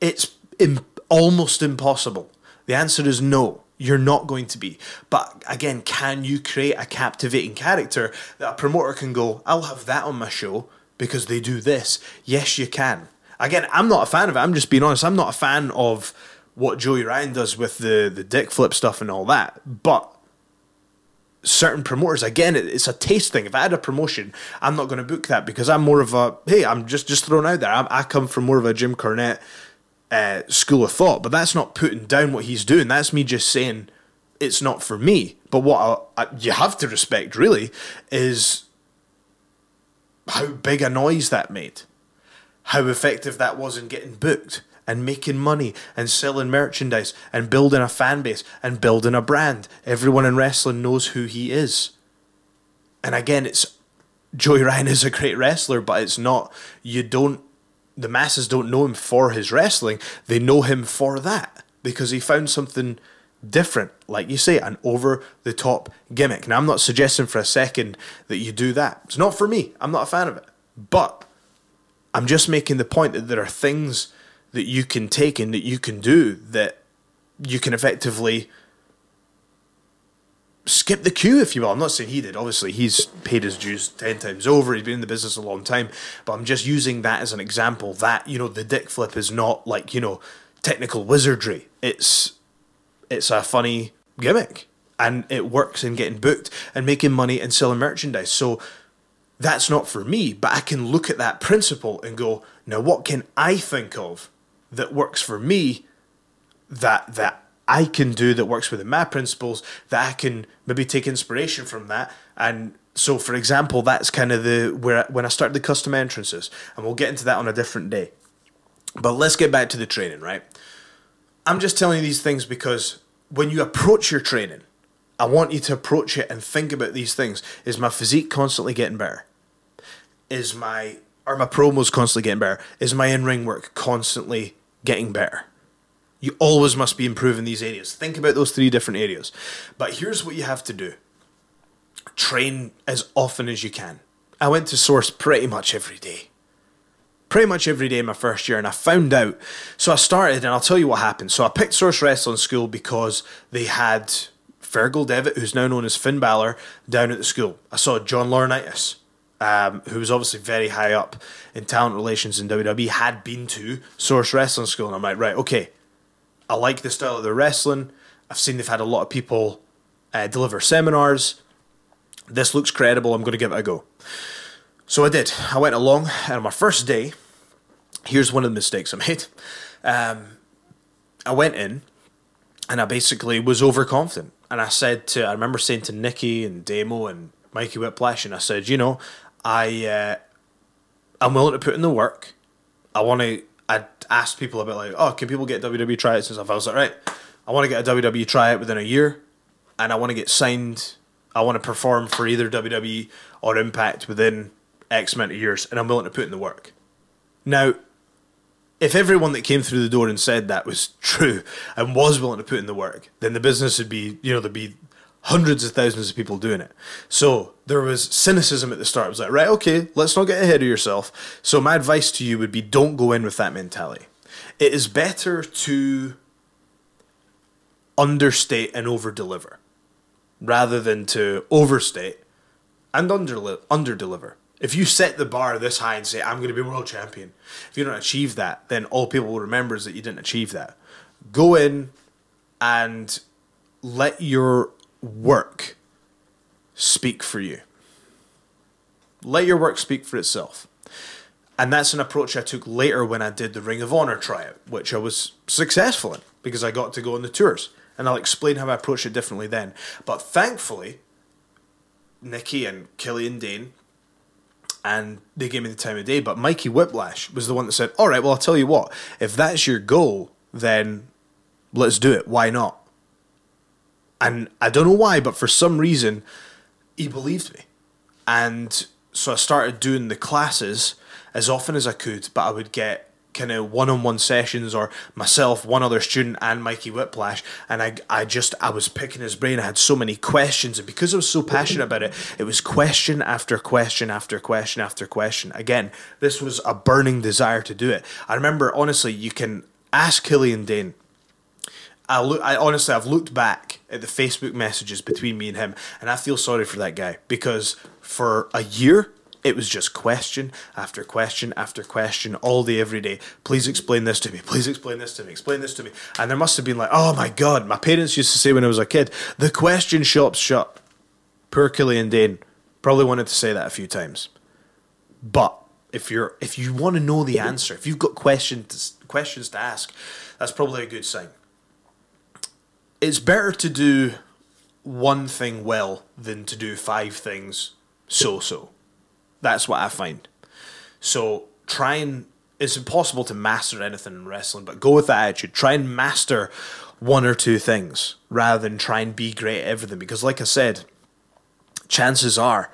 [SPEAKER 1] It's Im- almost impossible. The answer is no. You're not going to be. But again, can you create a captivating character that a promoter can go, I'll have that on my show because they do this? Yes, you can. Again, I'm not a fan of it. I'm just being honest. I'm not a fan of what Joey Ryan does with the, the dick flip stuff and all that. But certain promoters, again, it's a taste thing. If I had a promotion, I'm not going to book that because I'm more of a, hey, I'm just, just thrown out there. I'm, I come from more of a Jim Cornette uh, school of thought, but that's not putting down what he's doing. That's me just saying it's not for me. But what I, I, you have to respect really is how big a noise that made, how effective that was in getting booked and making money and selling merchandise and building a fan base and building a brand. Everyone in wrestling knows who he is. And again, it's Joey Ryan is a great wrestler, but it's not, you don't the masses don't know him for his wrestling, they know him for that because he found something different, like you say, an over the top gimmick. Now, I'm not suggesting for a second that you do that. It's not for me. I'm not a fan of it. But I'm just making the point that there are things that you can take and that you can do that you can effectively skip the queue, if you will. I'm not saying he did. Obviously, he's paid his dues 10 times over. He's been in the business a long time. But I'm just using that as an example that, you know, the dick flip is not like, you know, technical wizardry. It's it's a funny gimmick. And it works in getting booked and making money and selling merchandise. So that's not for me, but I can look at that principle and go, now what can I think of that works for me that that I can do that works within my principles that I can maybe take inspiration from that. And so, for example, that's kind of the where when I started the custom entrances, and we'll get into that on a different day. But let's get back to the training, right? I'm just telling you these things because when you approach your training, I want you to approach it and think about these things. Is my physique constantly getting better? Is my are my promos constantly getting better? Is my in ring work constantly getting better? You always must be improving these areas. Think about those three different areas. But here's what you have to do train as often as you can. I went to Source pretty much every day. pretty much every day in my first year, and I found out. So I started, and I'll tell you what happened. So I picked Source Wrestling School because they had Fergal Devitt, who's now known as Finn Balor, down at the school. I saw John Laurinaitis, um, who was obviously very high up in talent relations in WWE, had been to Source Wrestling School, and I'm like, right, okay, I like the style of their wrestling. I've seen they've had a lot of people uh, deliver seminars. This looks credible. I'm going to give it a go. So I did. I went along, and on my first day, here's one of the mistakes I made. Um, I went in, and I basically was overconfident. And I said to, I remember saying to Nikki and Damo and Mikey Whiplash, and I said, you know, I, uh, I'm willing to put in the work. I want to. I asked people about like, oh, can people get WWE tryouts and stuff? I was like, right, I want to get a WWE tryout within a year, and I want to get signed. I want to perform for either WWE or Impact within X amount of years, and I'm willing to put in the work. Now, if everyone that came through the door and said that was [LAUGHS] true and was willing to put in the work, then the business would be, you know, there'd be hundreds of thousands of people doing it. So there was cynicism at the start. It was like, right, okay, let's not get ahead of yourself. So my advice to you would be don't go in with that mentality. It is better to understate and over deliver rather than to overstate and under under deliver. If you set the bar this high and say, I'm going to be world champion, if you don't achieve that, then all people will remember is that you didn't achieve that. Go in and let your work speak for you. Let your work speak for itself. And that's an approach I took later when I did the Ring of Honor tryout, which I was successful in because I got to go on the tours. And I'll explain how I approached it differently then. But thankfully, Nikki and Killian Dain and they gave me the time of day. But Mikey Whiplash was the one that said, "All right, well, I'll tell you what. If that's your goal, then let's do it. Why not?" And I don't know why, but for some reason, he believed me, and so I started doing the classes as often as I could. But I would get kind of one-on-one sessions or myself one other student and mikey whiplash. And I, I just i was picking his brain. I had so many questions. And because i was so passionate about it it was question after question after question after question. Again this was a burning desire to do it. I remember honestly you can ask killian dain I look. I honestly, I've looked back at the Facebook messages between me and him, and I feel sorry for that guy because for a year it was just question after question after question all day, every day. Please explain this to me. Please explain this to me. Explain this to me. And there must have been like, oh my God, my parents used to say when I was a kid, the question shop's shut. Poor Killian Dain probably wanted to say that a few times. But if you're if you want to know the answer, if you've got questions questions to ask, that's probably a good sign. It's better to do one thing well than to do five things so so. That's what I find. So try and it's impossible to master anything in wrestling, but go with that attitude. Try and master one or two things rather than try and be great at everything. Because, like I said, chances are,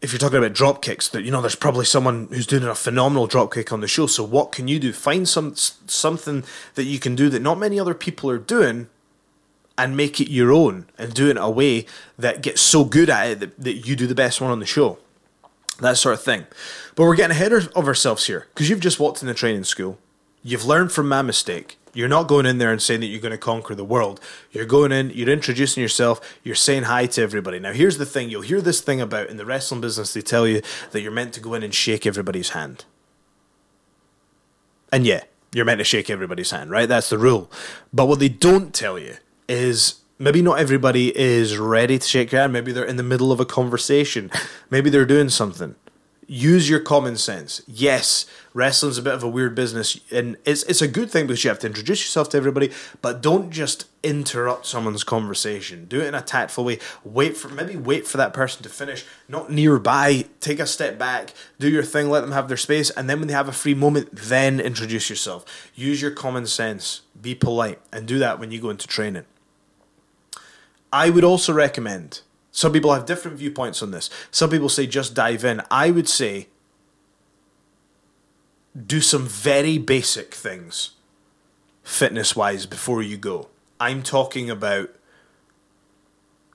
[SPEAKER 1] if you're talking about drop kicks, that you know there's probably someone who's doing a phenomenal drop kick on the show. So what can you do? Find some something that you can do that not many other people are doing, and make it your own, and do it in a way that gets so good at it that, that you do the best one on the show that sort of thing. But we're getting ahead of ourselves here because you've just walked in the training school. You've learned from my mistake. You're not going in there and saying that you're going to conquer the world. You're going in, you're introducing yourself, you're saying hi to everybody. Now, here's the thing you'll hear this thing about in the wrestling business, they tell you that you're meant to go in and shake everybody's hand. And yeah, you're meant to shake everybody's hand, right? That's the rule. But what they don't tell you is maybe not everybody is ready to shake your hand. Maybe they're in the middle of a conversation. Maybe they're doing something. Use your common sense. Yes, wrestling's a bit of a weird business, and it's it's a good thing because you have to introduce yourself to everybody. But don't just interrupt someone's conversation. Do it in a tactful way. Wait for maybe wait for that person to finish, not nearby. Take a step back, do your thing, let them have their space, and then when they have a free moment, then introduce yourself. Use your common sense. Be polite, and do that when you go into training. I would also recommend. Some people have different viewpoints on this. Some people say just dive in. I would say do some very basic things fitness wise before you go. I'm talking about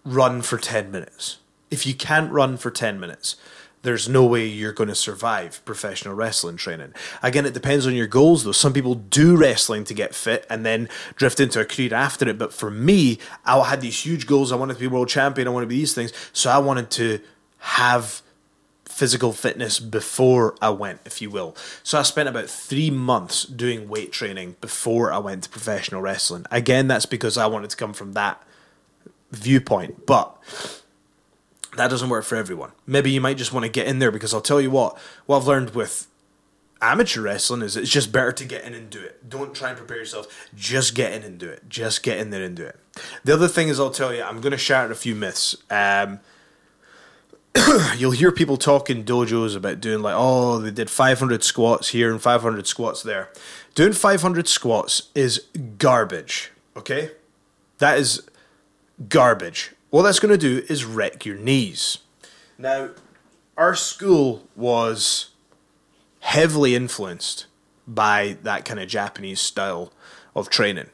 [SPEAKER 1] run for 10 minutes. If you can't run for 10 minutes, there's no way you're going to survive professional wrestling training. Again, it depends on your goals, though. Some people do wrestling to get fit and then drift into a career after it. But for me, I had these huge goals. I wanted to be world champion. I wanted to be these things. So I wanted to have physical fitness before I went, if you will. So I spent about three months doing weight training before I went to professional wrestling. Again, that's because I wanted to come from that viewpoint. But that doesn't work for everyone. Maybe you might just want to get in there because I'll tell you what, what I've learned with amateur wrestling is it's just better to get in and do it. Don't try and prepare yourself. Just get in and do it. Just get in there and do it. The other thing is, I'll tell you, I'm going to shatter a few myths. Um, [COUGHS] you'll hear people talk in dojos about doing like, oh, they did 500 squats here and 500 squats there. Doing 500 squats is garbage, okay? That is garbage what that's going to do is wreck your knees. Now, our school was heavily influenced by that kind of Japanese style of training.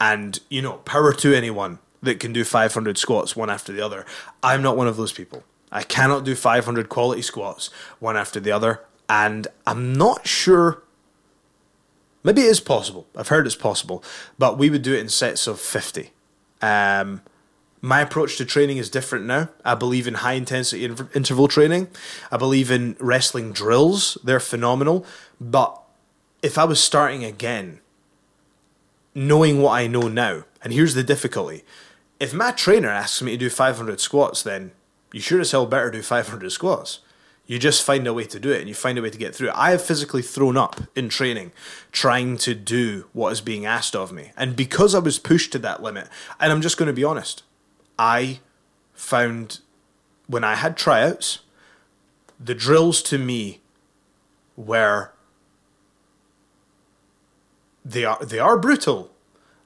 [SPEAKER 1] And, you know, power to anyone that can do 500 squats one after the other. I'm not one of those people. I cannot do 500 quality squats one after the other. And I'm not sure. Maybe it is possible. I've heard it's possible. But we would do it in sets of 50. Um, my approach to training is different now. I believe in high intensity interval training. I believe in wrestling drills. They're phenomenal. But if I was starting again, knowing what I know now, and here's the difficulty if my trainer asks me to do 500 squats, then you sure as hell better do 500 squats. You just find a way to do it and you find a way to get through it. I have physically thrown up in training trying to do what is being asked of me. And because I was pushed to that limit, and I'm just going to be honest, I found when I had tryouts, the drills to me were they are they are brutal,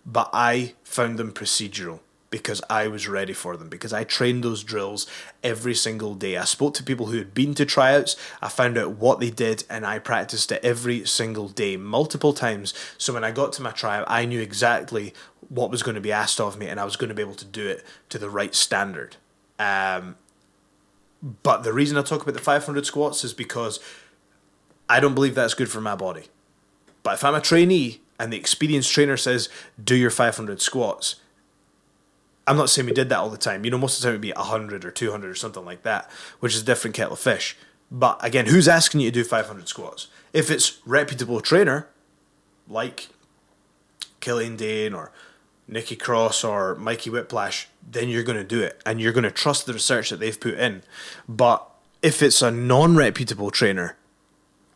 [SPEAKER 1] but I found them procedural because I was ready for them because I trained those drills every single day. I spoke to people who had been to tryouts, I found out what they did and I practiced it every single day multiple times. So when I got to my tryout, I knew exactly what was going to be asked of me and I was going to be able to do it to the right standard. Um, but the reason I talk about the 500 squats is because I don't believe that's good for my body. But if I'm a trainee and the experienced trainer says, do your 500 squats, I'm not saying we did that all the time. You know, most of the time it'd be 100 or 200 or something like that, which is a different kettle of fish. But again, who's asking you to do 500 squats? If it's reputable trainer, like Killian Dain or Nikki Cross or Mikey Whiplash, then you're going to do it and you're going to trust the research that they've put in. But if it's a non-reputable trainer,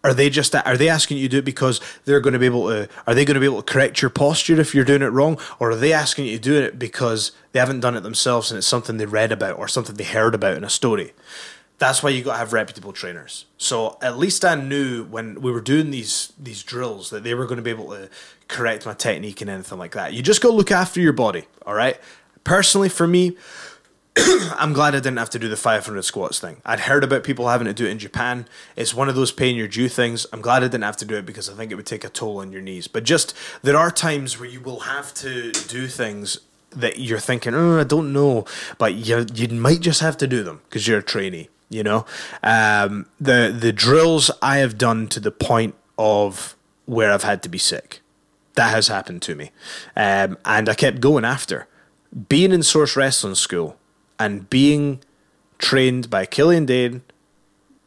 [SPEAKER 1] are they just are they asking you to do it because they're going to be able to are they going to be able to correct your posture if you're doing it wrong or are they asking you to do it because they haven't done it themselves and it's something they read about or something they heard about in a story that's why you got to have reputable trainers so at least i knew when we were doing these these drills that they were going to be able to correct my technique and anything like that you just got to look after your body all right personally for me [CLEARS THROAT] I'm glad I didn't have to do the 500 squats thing. I'd heard about people having to do it in Japan. It's one of those paying your due things. I'm glad I didn't have to do it because I think it would take a toll on your knees. But just there are times where you will have to do things that you're thinking, oh, I don't know, but you you might just have to do them because you're a trainee. You know, um, the the drills I have done to the point of where I've had to be sick. That has happened to me, um, and I kept going after being in Source Wrestling School and being trained by Killian Dain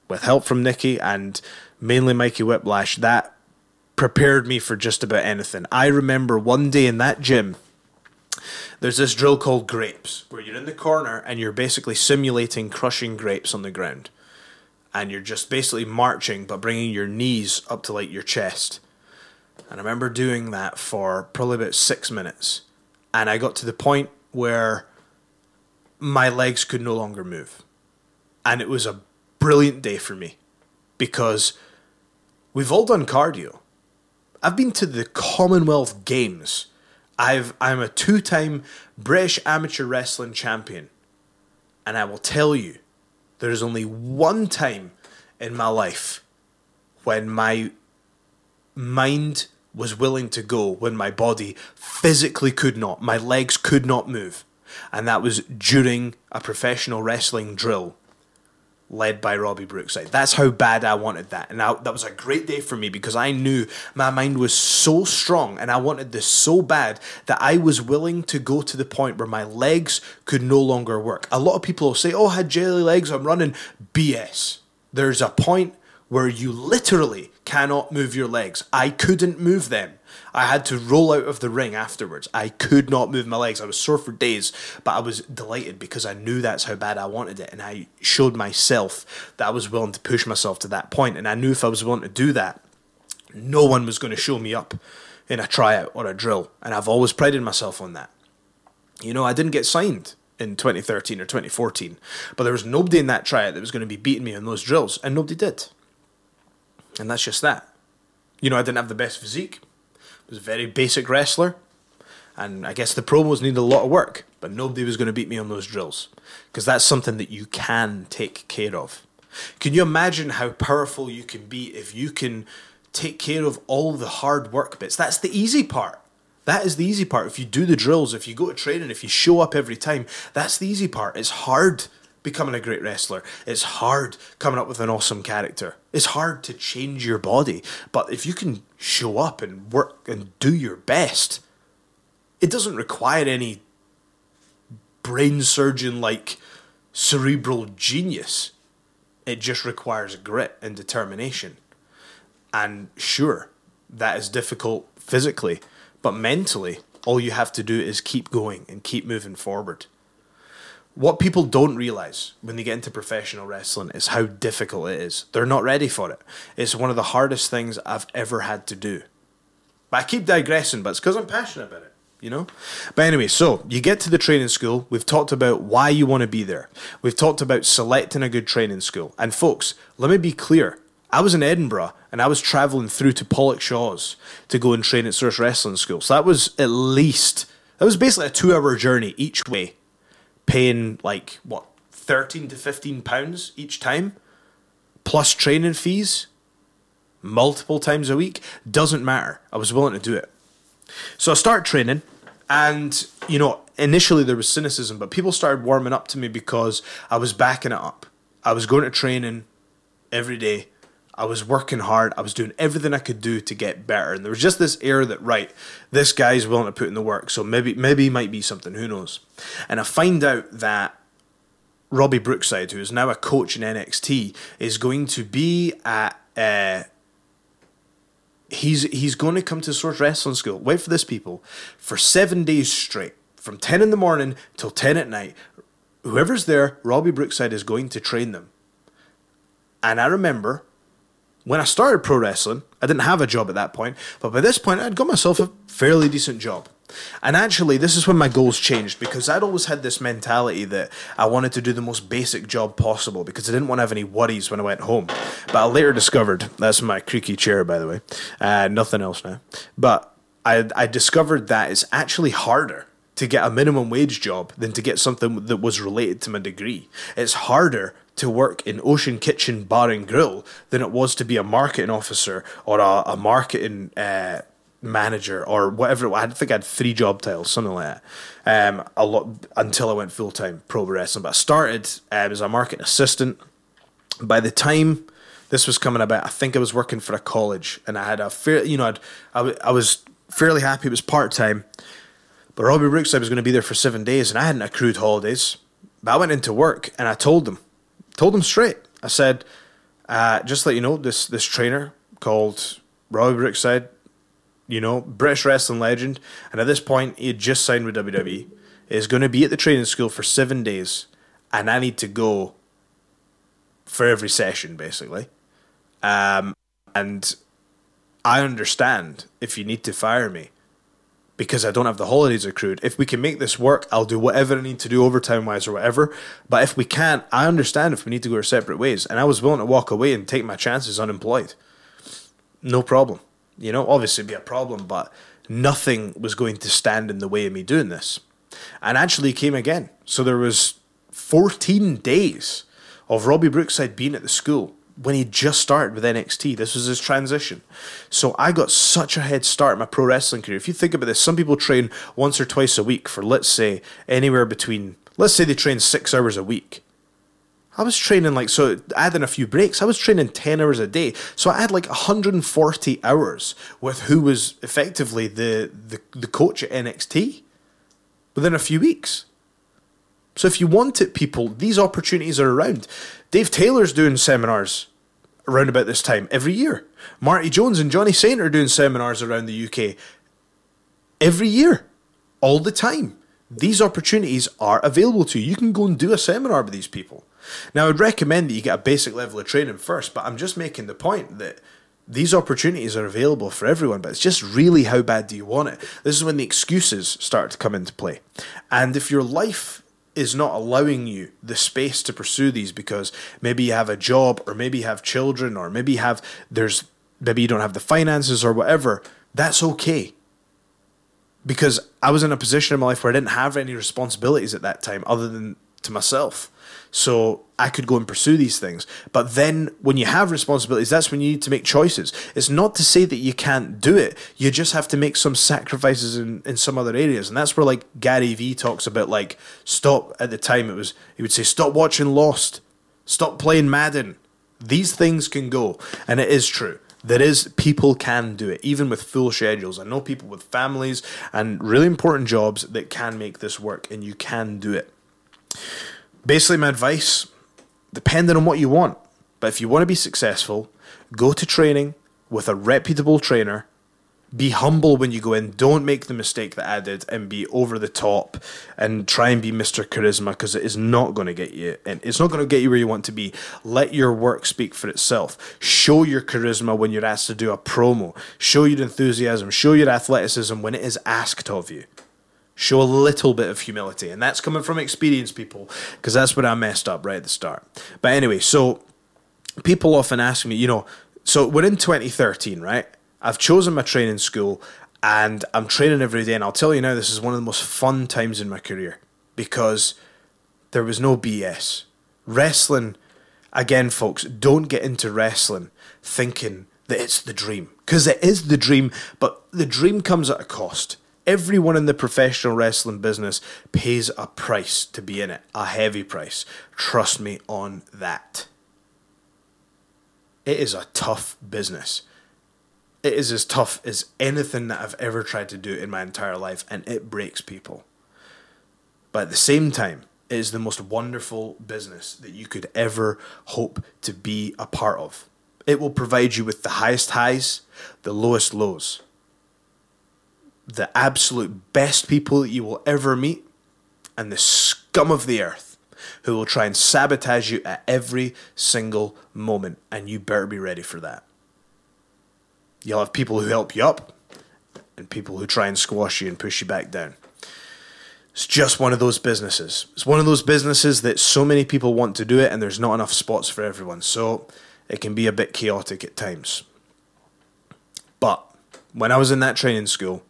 [SPEAKER 1] with help from Nikki and mainly Mikey Whiplash, that prepared me for just about anything. I remember one day in that gym, there's this drill called grapes, where you're in the corner and you're basically simulating crushing grapes on the ground. And you're just basically marching, but bringing your knees up to like your chest. And I remember doing that for probably about six minutes. And I got to the point where my legs could no longer move. And it was a brilliant day for me because we've all done cardio. I've been to the Commonwealth Games. I've I'm a two-time British amateur wrestling champion. And I will tell you, there is only one time in my life when my mind was willing to go when my body physically could not. My legs could not move and that was during a professional wrestling drill led by Robbie Brookside. That's how bad I wanted that. And I, that was a great day for me because I knew my mind was so strong and I wanted this so bad that I was willing to go to the point where my legs could no longer work. A lot of people will say, Oh, I had jelly legs, I'm running. BS. There's a point where you literally cannot move your legs. I couldn't move them. I had to roll out of the ring afterwards. I could not move my legs. I was sore for days, but I was delighted because I knew that's how bad I wanted it. And I showed myself that I was willing to push myself to that point. And I knew if I was willing to do that, no one was going to show me up in a tryout or a drill. And I've always prided myself on that. You know, I didn't get signed in 2013 or 2014, but there was nobody in that tryout that was going to be beating me on those drills, and nobody did. And that's just that. You know, I didn't have the best physique was a very basic wrestler, and I guess the promos needed a lot of work, but nobody was going to beat me on those drills because that's something that you can take care of. Can you imagine how powerful you can be if you can take care of all the hard work bits? That's the easy part. That is the easy part. If you do the drills, if you go to training, if you show up every time, that's the easy part. It's hard becoming a great wrestler. It's hard coming up with an awesome character. It's hard to change your body. But if you can show up and work and do your best, it doesn't require any brain surgeon like cerebral genius. It just requires grit and determination. And sure, that is difficult physically, but mentally, all you have to do is keep going and keep moving forward what people don't realize when they get into professional wrestling is how difficult it is. They're not ready for it. It's one of the hardest things I've ever had to do. But I keep digressing, but it's because I'm passionate about it, you know? But anyway, so you get to the training school. We've talked about why you want to be there. We've talked about selecting a good training school. And folks, let me be clear. I was in Edinburgh and I was travelling through to Pollokshaws to go and train at Source Wrestling School. So that was at least, that was basically a two hour journey each way paying like what 13 to 15 pounds each time? Plus training fees multiple times a week? Doesn't matter. I was willing to do it. So i start training and you know initially there was cynicism but people started warming up to me because i was backing it up. I was going to training every day I was working hard. I was doing everything I could do to get better. And there was just this air that, right, this guy's willing to put in the work. So maybe maybe he might be something. Who knows? And I find out that Robbie Brookside, who is now a coach in NXT, is going to be at. Uh, he's he's going to come to Source Wrestling School. Wait for this, people, for seven days straight, from ten in the morning till ten at night. Whoever's there, Robbie Brookside is going to train them. And I remember when I started pro wrestling, I didn't have a job at that point, but by this point, I'd got myself a fairly decent job. And actually, this is when my goals changed because I'd always had this mentality that I wanted to do the most basic job possible because I didn't want to have any worries when I went home. But I later discovered that's my creaky chair, by the way, uh, nothing else now. But I, I discovered that it's actually harder to get a minimum wage job than to get something that was related to my degree. It's harder to work in Ocean Kitchen Bar and Grill than it was to be a marketing officer or a, a marketing uh, manager or whatever. I think I had three job titles, something like that. Um, a lot until I went full time pro wrestling. But I started um, as a marketing assistant. By the time this was coming about, I think I was working for a college, and I had a fair, you know, I'd, I, w- I was fairly happy. It was part time, but Robbie Brooks, I was going to be there for seven days, and I hadn't accrued holidays. But I went into work and I told them told him straight. I said, uh, just let you know, this this trainer called Robbie Brookside, you know, British wrestling legend, and at this point he had just signed with WWE, is going to be at the training school for seven days, and I need to go for every session basically, um, and I understand if you need to fire me because I don't have the holidays accrued. If we can make this work, I'll do whatever I need to do overtime wise or whatever. But if we can't, I understand if we need to go our separate ways. And I was willing to walk away and take my chances unemployed. No problem. You know, obviously be a problem, but nothing was going to stand in the way of me doing this. And actually came again. So there was 14 days of Robbie Brookside being at the school when he just started with NXT. This was his transition. So I got such a head start in my pro wrestling career. If you think about this, some people train once or twice a week for, let's say, anywhere between, let's say they train six hours a week. I was training like so adding a few breaks. I was training 10 hours a day. So I had like 140 hours with who was effectively the the, the coach at NXT within a few weeks. So if you want it, people, these opportunities are around. Dave Taylor's doing seminars around about this time every year. Marty Jones and Johnny Saint are doing seminars around the UK every year, all the time. These opportunities are available to you. You can go and do a seminar with these people. Now, I'd recommend that you get a basic level of training first, but I'm just making the point that these opportunities are available for everyone, but it's just really how bad do you want it? This is when the excuses start to come into play. And if your life is not allowing you the space to pursue these because maybe you have a job or maybe you have children or maybe you have there's maybe you don't have the finances or whatever, that's okay. Because I was in a position in my life where I didn't have any responsibilities at that time other than to myself. So I could go and pursue these things. But then when you have responsibilities, that's when you need to make choices. It's not to say that you can't do it. You just have to make some sacrifices in, in some other areas. And that's where like Gary Vee talks about like stop at the time it was he would say stop watching Lost, stop playing Madden. These things can go. And it is true. There is people can do it, even with full schedules. I know people with families and really important jobs that can make this work, and you can do it basically my advice depending on what you want. But if you want to be successful go to training with a reputable trainer. Be humble when you go in. Don't make the mistake that i did and be over the top and try and be mr charisma because it is not going to get you and it's not going to get you where you want to be. Let your work speak for itself. Show your charisma when you're asked to do a promo. Show your enthusiasm. Show your athleticism when it is asked of you Show a little bit of humility. And that's coming from experienced people because that's what I messed up right at the start. But anyway, so people often ask me, you know, so we're in 2013, right? I've chosen my training school and I'm training every day. And I'll tell you now, this is one of the most fun times in my career because there was no BS. Wrestling, again, folks, don't get into wrestling thinking that it's the dream because it is the dream, but the dream comes at a cost. Everyone in the professional wrestling business pays a price to be in it, a heavy price. Trust me on that. It is a tough business. It is as tough as anything that I've ever tried to do in my entire life, and it breaks people. But at the same time, it is the most wonderful business that you could ever hope to be a part of. It will provide you with the highest highs, the lowest lows the absolute best people that you will ever meet and the scum of the earth who will try and sabotage you at every single moment, and you better be ready for that. You'll have people who help you up and people who try and squash you and push you back down. It's just one of those businesses. It's one of those businesses that so many people want to do it, and there's not enough spots for everyone. So it can be a bit chaotic at times. But when I was in that training school,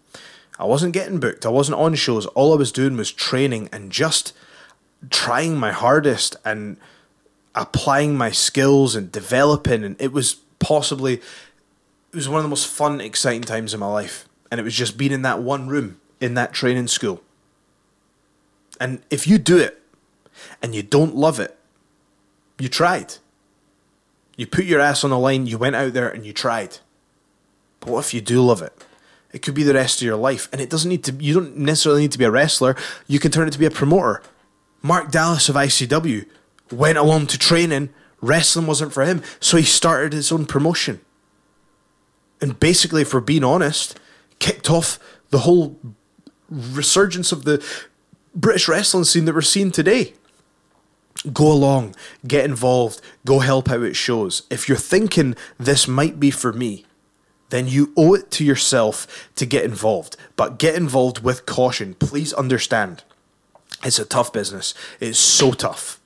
[SPEAKER 1] I wasn't getting booked. I wasn't on shows. All I was doing was training and just trying my hardest and applying my skills and developing. And it was possibly, it was one of the most fun, exciting times in my life. And it was just being in that one room in that training school. And if you do it and you don't love it, you tried. You put your ass on the line, you went out there and you tried. But what if you do love it? It could be the rest of your life. And it doesn't need to, you don't necessarily need to be a wrestler. You can turn it to be a promoter. Mark Dallas of ICW went along to training. Wrestling wasn't for him. So he started his own promotion. And basically, we're being honest, kicked off the whole resurgence of the British wrestling scene that we're seeing today. Go along, get involved, go help out at shows. If you're thinking this might be for me, then you owe it to yourself to get involved. But get involved with caution. Please understand. It's a tough business. It's so tough.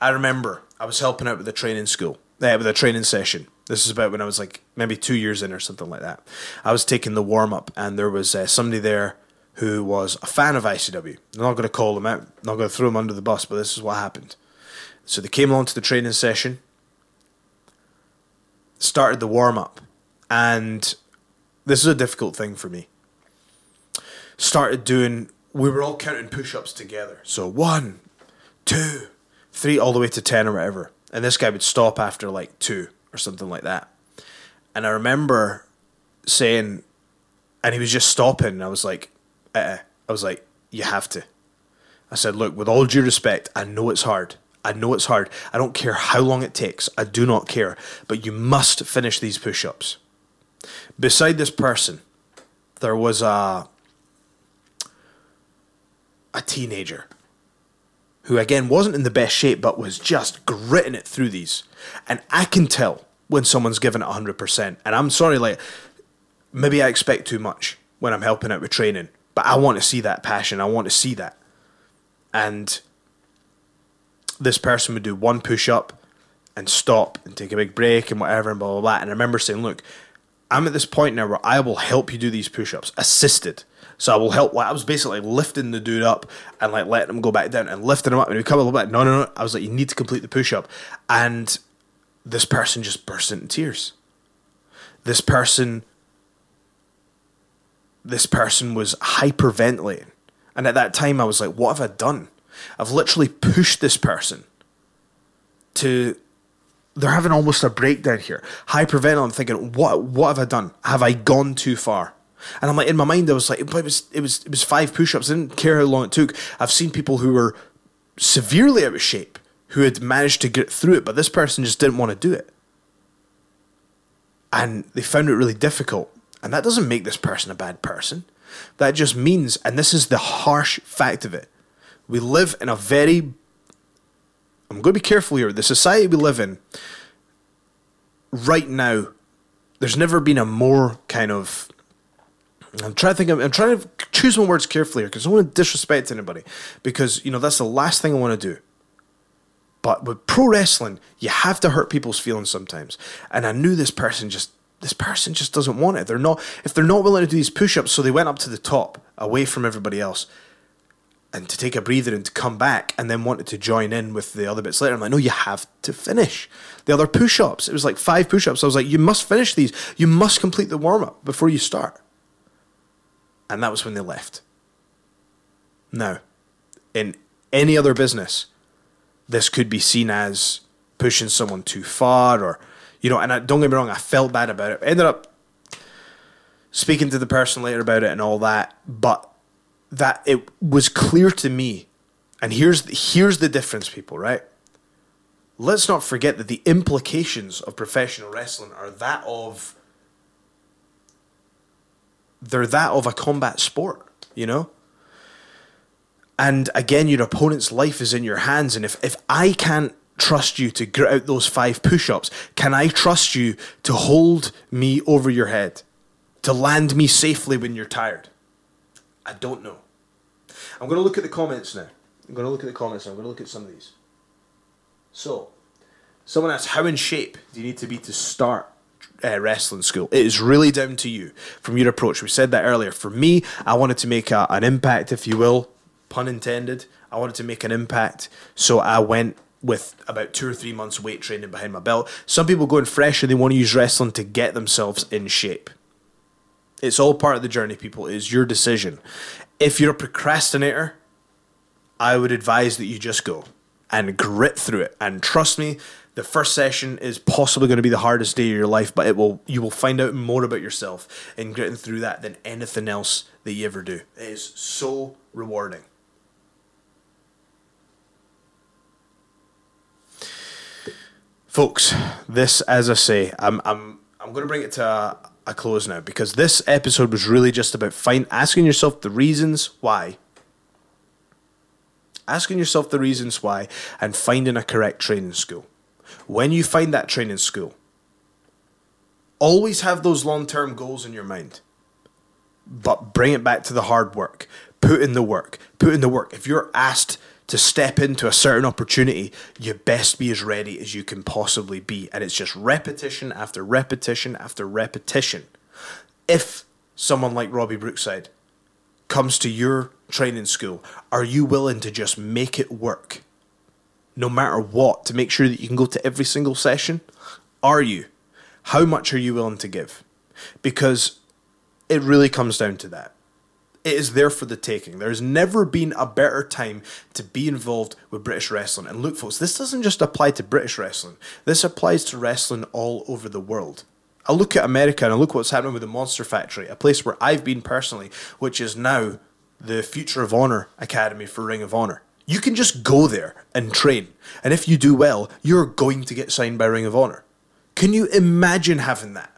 [SPEAKER 1] I remember I was helping out with a training school, uh, with a training session. This is about when I was like maybe two years in or something like that. I was taking the warm up, and there was uh, somebody there who was a fan of ICW. I'm not going to call them out, I'm not going to throw them under the bus, but this is what happened. So they came along to the training session, started the warm up, and this is a difficult thing for me. Started doing, we were all counting push ups together. So one, two, three all the way to 10 or whatever. And this guy would stop after like two or something like that. And I remember saying, and he was just stopping. And I was like, uh-uh. I was like, you have to. I said, look, with all due respect, I know it's hard. I know it's hard. I don't care how long it takes. I do not care. But you must finish these push ups. Beside this person, there was a, a teenager who, again, wasn't in the best shape, but was just gritting it through these. And I can tell when someone's given it 100%. And I'm sorry, like, maybe I expect too much when I'm helping out with training, but I want to see that passion. I want to see that. And this person would do one push up and stop and take a big break and whatever and blah blah blah. And I remember saying, look, I'm at this point now where I will help you do these push ups assisted. So I will help. Like, I was basically lifting the dude up and like letting him go back down and lifting him up and he come a little bit. No, no, no. I was like, you need to complete the push up. And this person just burst into tears. This person, this person was hyperventilating. And at that time, I was like, what have I done? I've literally pushed this person to. They're having almost a breakdown here. Hyperventilating. I'm thinking, what? What have I done? Have I gone too far? And I'm like, in my mind, I was like, but it was, it was, it was five push-ups. I didn't care how long it took. I've seen people who were severely out of shape who had managed to get through it, but this person just didn't want to do it, and they found it really difficult. And that doesn't make this person a bad person. That just means, and this is the harsh fact of it, we live in a very, I'm going to be careful here, the society we live in right now, there's never been a more kind of, I'm trying to think, of, I'm trying to choose my words carefully here because I don't want to disrespect anybody because, you know, that's the last thing I want to do. But with pro wrestling, you have to hurt people's feelings sometimes. And I knew this person just this person just doesn't want it. They're not if they're not willing to do these push-ups, so they went up to the top, away from everybody else, and to take a breather and to come back, and then wanted to join in with the other bits later. I'm like, no, you have to finish the other push-ups. It was like five push-ups. I was like, you must finish these. You must complete the warm-up before you start. And that was when they left. Now, in any other business, this could be seen as pushing someone too far or you know, and I, don't get me wrong, I felt bad about it. I ended up speaking to the person later about it and all that, but that it was clear to me, and here's here's the difference, people, right? Let's not forget that the implications of professional wrestling are that of they're that of a combat sport, you know? And again, your opponent's life is in your hands, and if, if I can't trust you to grit out those five push ups? Can I trust you to hold me over your head? To land me safely when you're tired? I don't know. I'm going to look at the comments now. I'm going to look at the comments. I'm going to look at some of these. So, someone asks, How in shape do you need to be to start uh, wrestling school. It is really down to you from your approach. We said that earlier. For me, I wanted to make a, an impact, if you will, pun intended. I wanted to make an impact, so I went with about two or three months weight training behind my belt. Some people going fresh and they want to use wrestling to get themselves in shape. It's all part of the journey, people. It is your decision. If you're a procrastinator, I would advise that you just go and grit through it. And trust me, the first session is possibly going to be the hardest day of your life, but it will you will find out more about yourself in gritting through that than anything else that you ever do. It is so rewarding. folks, this, as I say, I'm I'm I'm going to bring it to a, a close now because this episode was really just about find asking yourself the reasons why. Asking yourself the reasons why and finding a correct training school. When you find that training school, always have those long term goals in your mind, but bring it back to the hard work. Put in the work. Put in the work. If you're asked to step into a certain opportunity, you best be as ready as you can possibly be. And it's just repetition after repetition after repetition. If someone like Robbie Brookside comes to your training school, are you willing to just make it work? No matter what, to make sure that you can go to every single session? Are you? How much are you willing to give? Because it really comes down to that. It is there for the taking. There's never been a better time to be involved with British wrestling. And look, folks, this doesn't just apply to British wrestling, this applies to wrestling all over the world. I look at America and I look what's happening with the Monster Factory, a place where I've been personally, which is now the Future of Honor Academy for Ring of Honor. You can just go there and train. And if you do well, you're going to get signed by Ring of Honor. Can you imagine having that?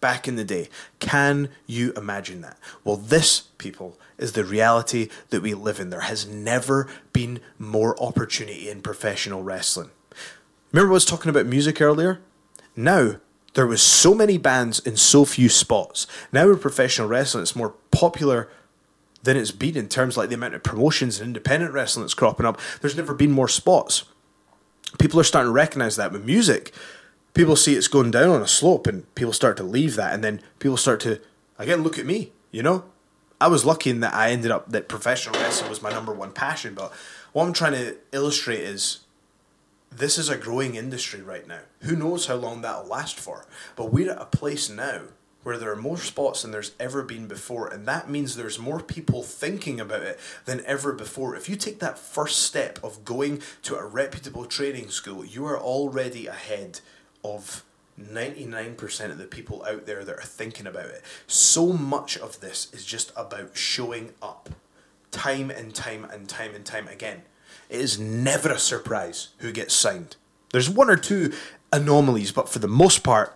[SPEAKER 1] Back in the day. Can you imagine that? Well, this, people, is the reality that we live in. There has never been more opportunity in professional wrestling. Remember I was talking about music earlier? Now, there was so many bands in so few spots. Now in professional wrestling, it's more popular than it's been in terms like the amount of promotions and independent wrestling that's cropping up. There's never been more spots. People are starting to recognize that with music people see it's going down on a slope and people start to leave that and then people start to again look at me you know? I was lucky in that i ended up that professional wrestling was my number one passion but what i'm trying to illustrate is this is a growing industry right now. Who knows how long that'll last for? But we're at a place now where there are more spots than there's ever been before and that means there's more people thinking about it than ever before. If you take that first step of going to a reputable training school you are already ahead of 99% of the people out there that are thinking about it. So much of this is just about showing up time and time and time and time again. It is never a surprise who gets signed. There's one or two anomalies, but for the most part,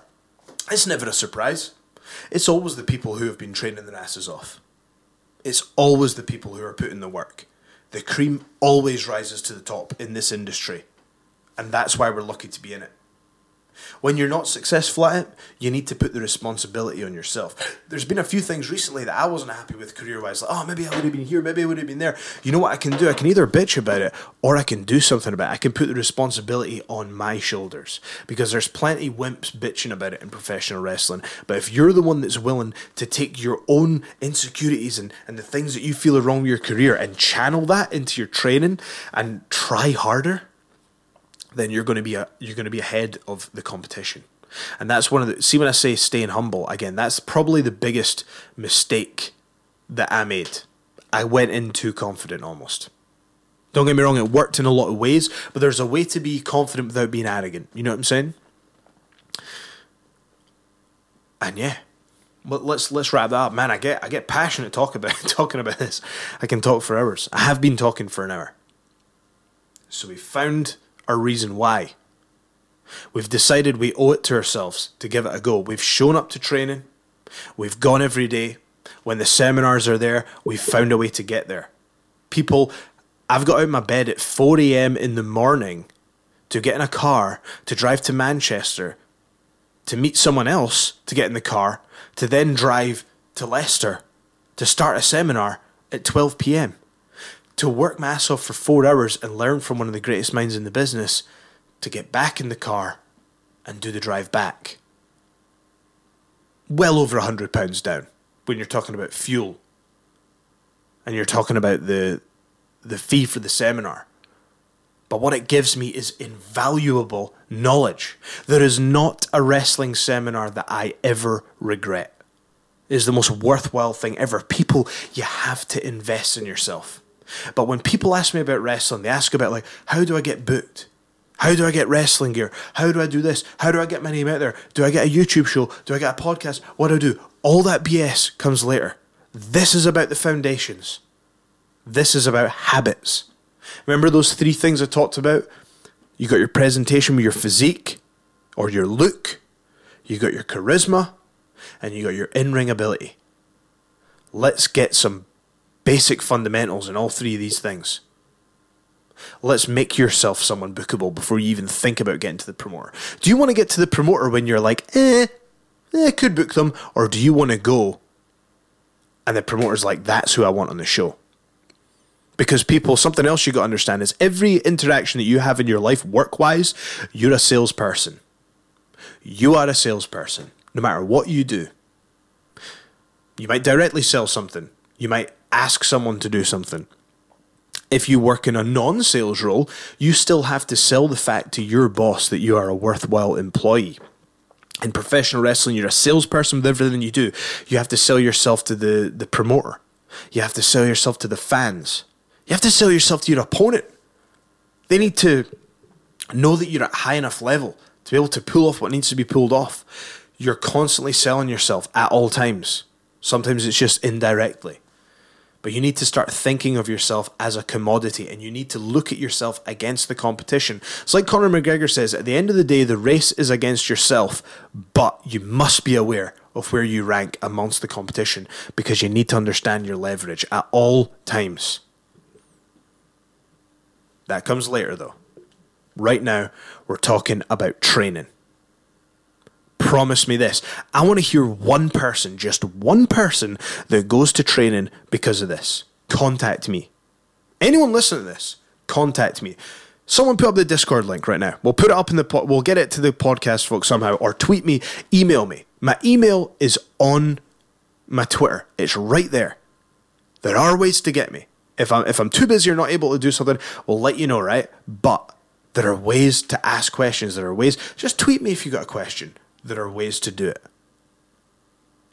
[SPEAKER 1] it's never a surprise. It's always the people who have been training their asses off. It's always the people who are putting the work. The cream always rises to the top in this industry. And that's why we're lucky to be in it. When you're not successful at it, you need to put the responsibility on yourself. There's been a few things recently that I wasn't happy with career wise. Like, oh, maybe I would have been here, maybe I would have been there. You know what I can do? I can either bitch about it or I can do something about it. I can put the responsibility on my shoulders because there's plenty wimps bitching about it in professional wrestling. But if you're the one that's willing to take your own insecurities and, and the things that you feel are wrong with your career and channel that into your training and try harder, then you're going to be a, you're going to be ahead of the competition. And that's one of the see when I say staying humble again, that's probably the biggest mistake that I made. I went in too confident almost. Don't get me wrong, it worked in a lot of ways, but there's a way to be confident without being arrogant. You know what I'm saying? And yeah, let's let's wrap that up, man. I get I get passionate talk about [LAUGHS] talking about this. I can talk for hours. I have been talking for an hour. So we found a reason why. We've decided we owe it to ourselves to give it a go. We've shown up to training. We've gone every day. When the seminars are there, we've found a way to get there. People, I've got out of my bed at 4 a.m. in the morning to get in a car, to drive to Manchester, to meet someone else, to get in the car, to then drive to Leicester, to start a seminar at 12 p.m to work my ass off for four hours and learn from one of the greatest minds in the business to get back in the car and do the drive back. Well over a hundred pounds down when you're talking about fuel and you're talking about the the fee for the seminar. But what it gives me is invaluable knowledge. There is not a wrestling seminar that I ever regret. It is the most worthwhile thing ever. People, you have to invest in yourself. But when people ask me about wrestling, they ask about like, how do I get booked? How do I get wrestling gear? How do I do this? How do I get my name out there? Do I get a YouTube show? Do I get a podcast? What do I do? All that BS comes later. This is about the foundations. This is about habits. Remember those three things I talked about? You got your presentation with your physique or your look, you got your charisma, and you got your in ring ability. Let's get some basic fundamentals in all three of these things. Let's make yourself someone bookable before you even think about getting to the promoter. Do you want to get to the promoter when you're like, eh, eh, could book them? Or do you want to go and the promoter's like, that's who I want on the show? Because people, something else you got to understand is every interaction that you have in your life, work wise, you're a salesperson. You are a salesperson, no matter what you do. You might directly sell something, you might ask someone to do something. If you work in a non sales role, you still have to sell the fact to your boss that you are a worthwhile employee. In professional wrestling, you're a salesperson with everything you do. You have to sell yourself to the, the promoter. You have to sell yourself to the fans. You have to sell yourself to your opponent. They need to know that you're at high enough level to be able to pull off what needs to be pulled off. You're constantly selling yourself at all times. Sometimes it's just indirectly. But you need to start thinking of yourself as a commodity and you need to look at yourself against the competition. It's like Conor McGregor says at the end of the day, the race is against yourself, but you must be aware of where you rank amongst the competition because you need to understand your leverage at all times. That comes later though. Right now, we're talking about training promise me this. I want to hear one person, just one person, that goes to training because of this. Contact me. Anyone listening to this, contact me. Someone put up the Discord link right now. We'll put it up in the po- we'll get it to the podcast folks somehow, or tweet me, email me. My email is on my Twitter. It's right there. There are ways to get me. If I'm if I'm too busy or not able to do something, we'll let you know, right? But there are ways to ask questions. There are ways. Just tweet me if you got a question there are ways to do it.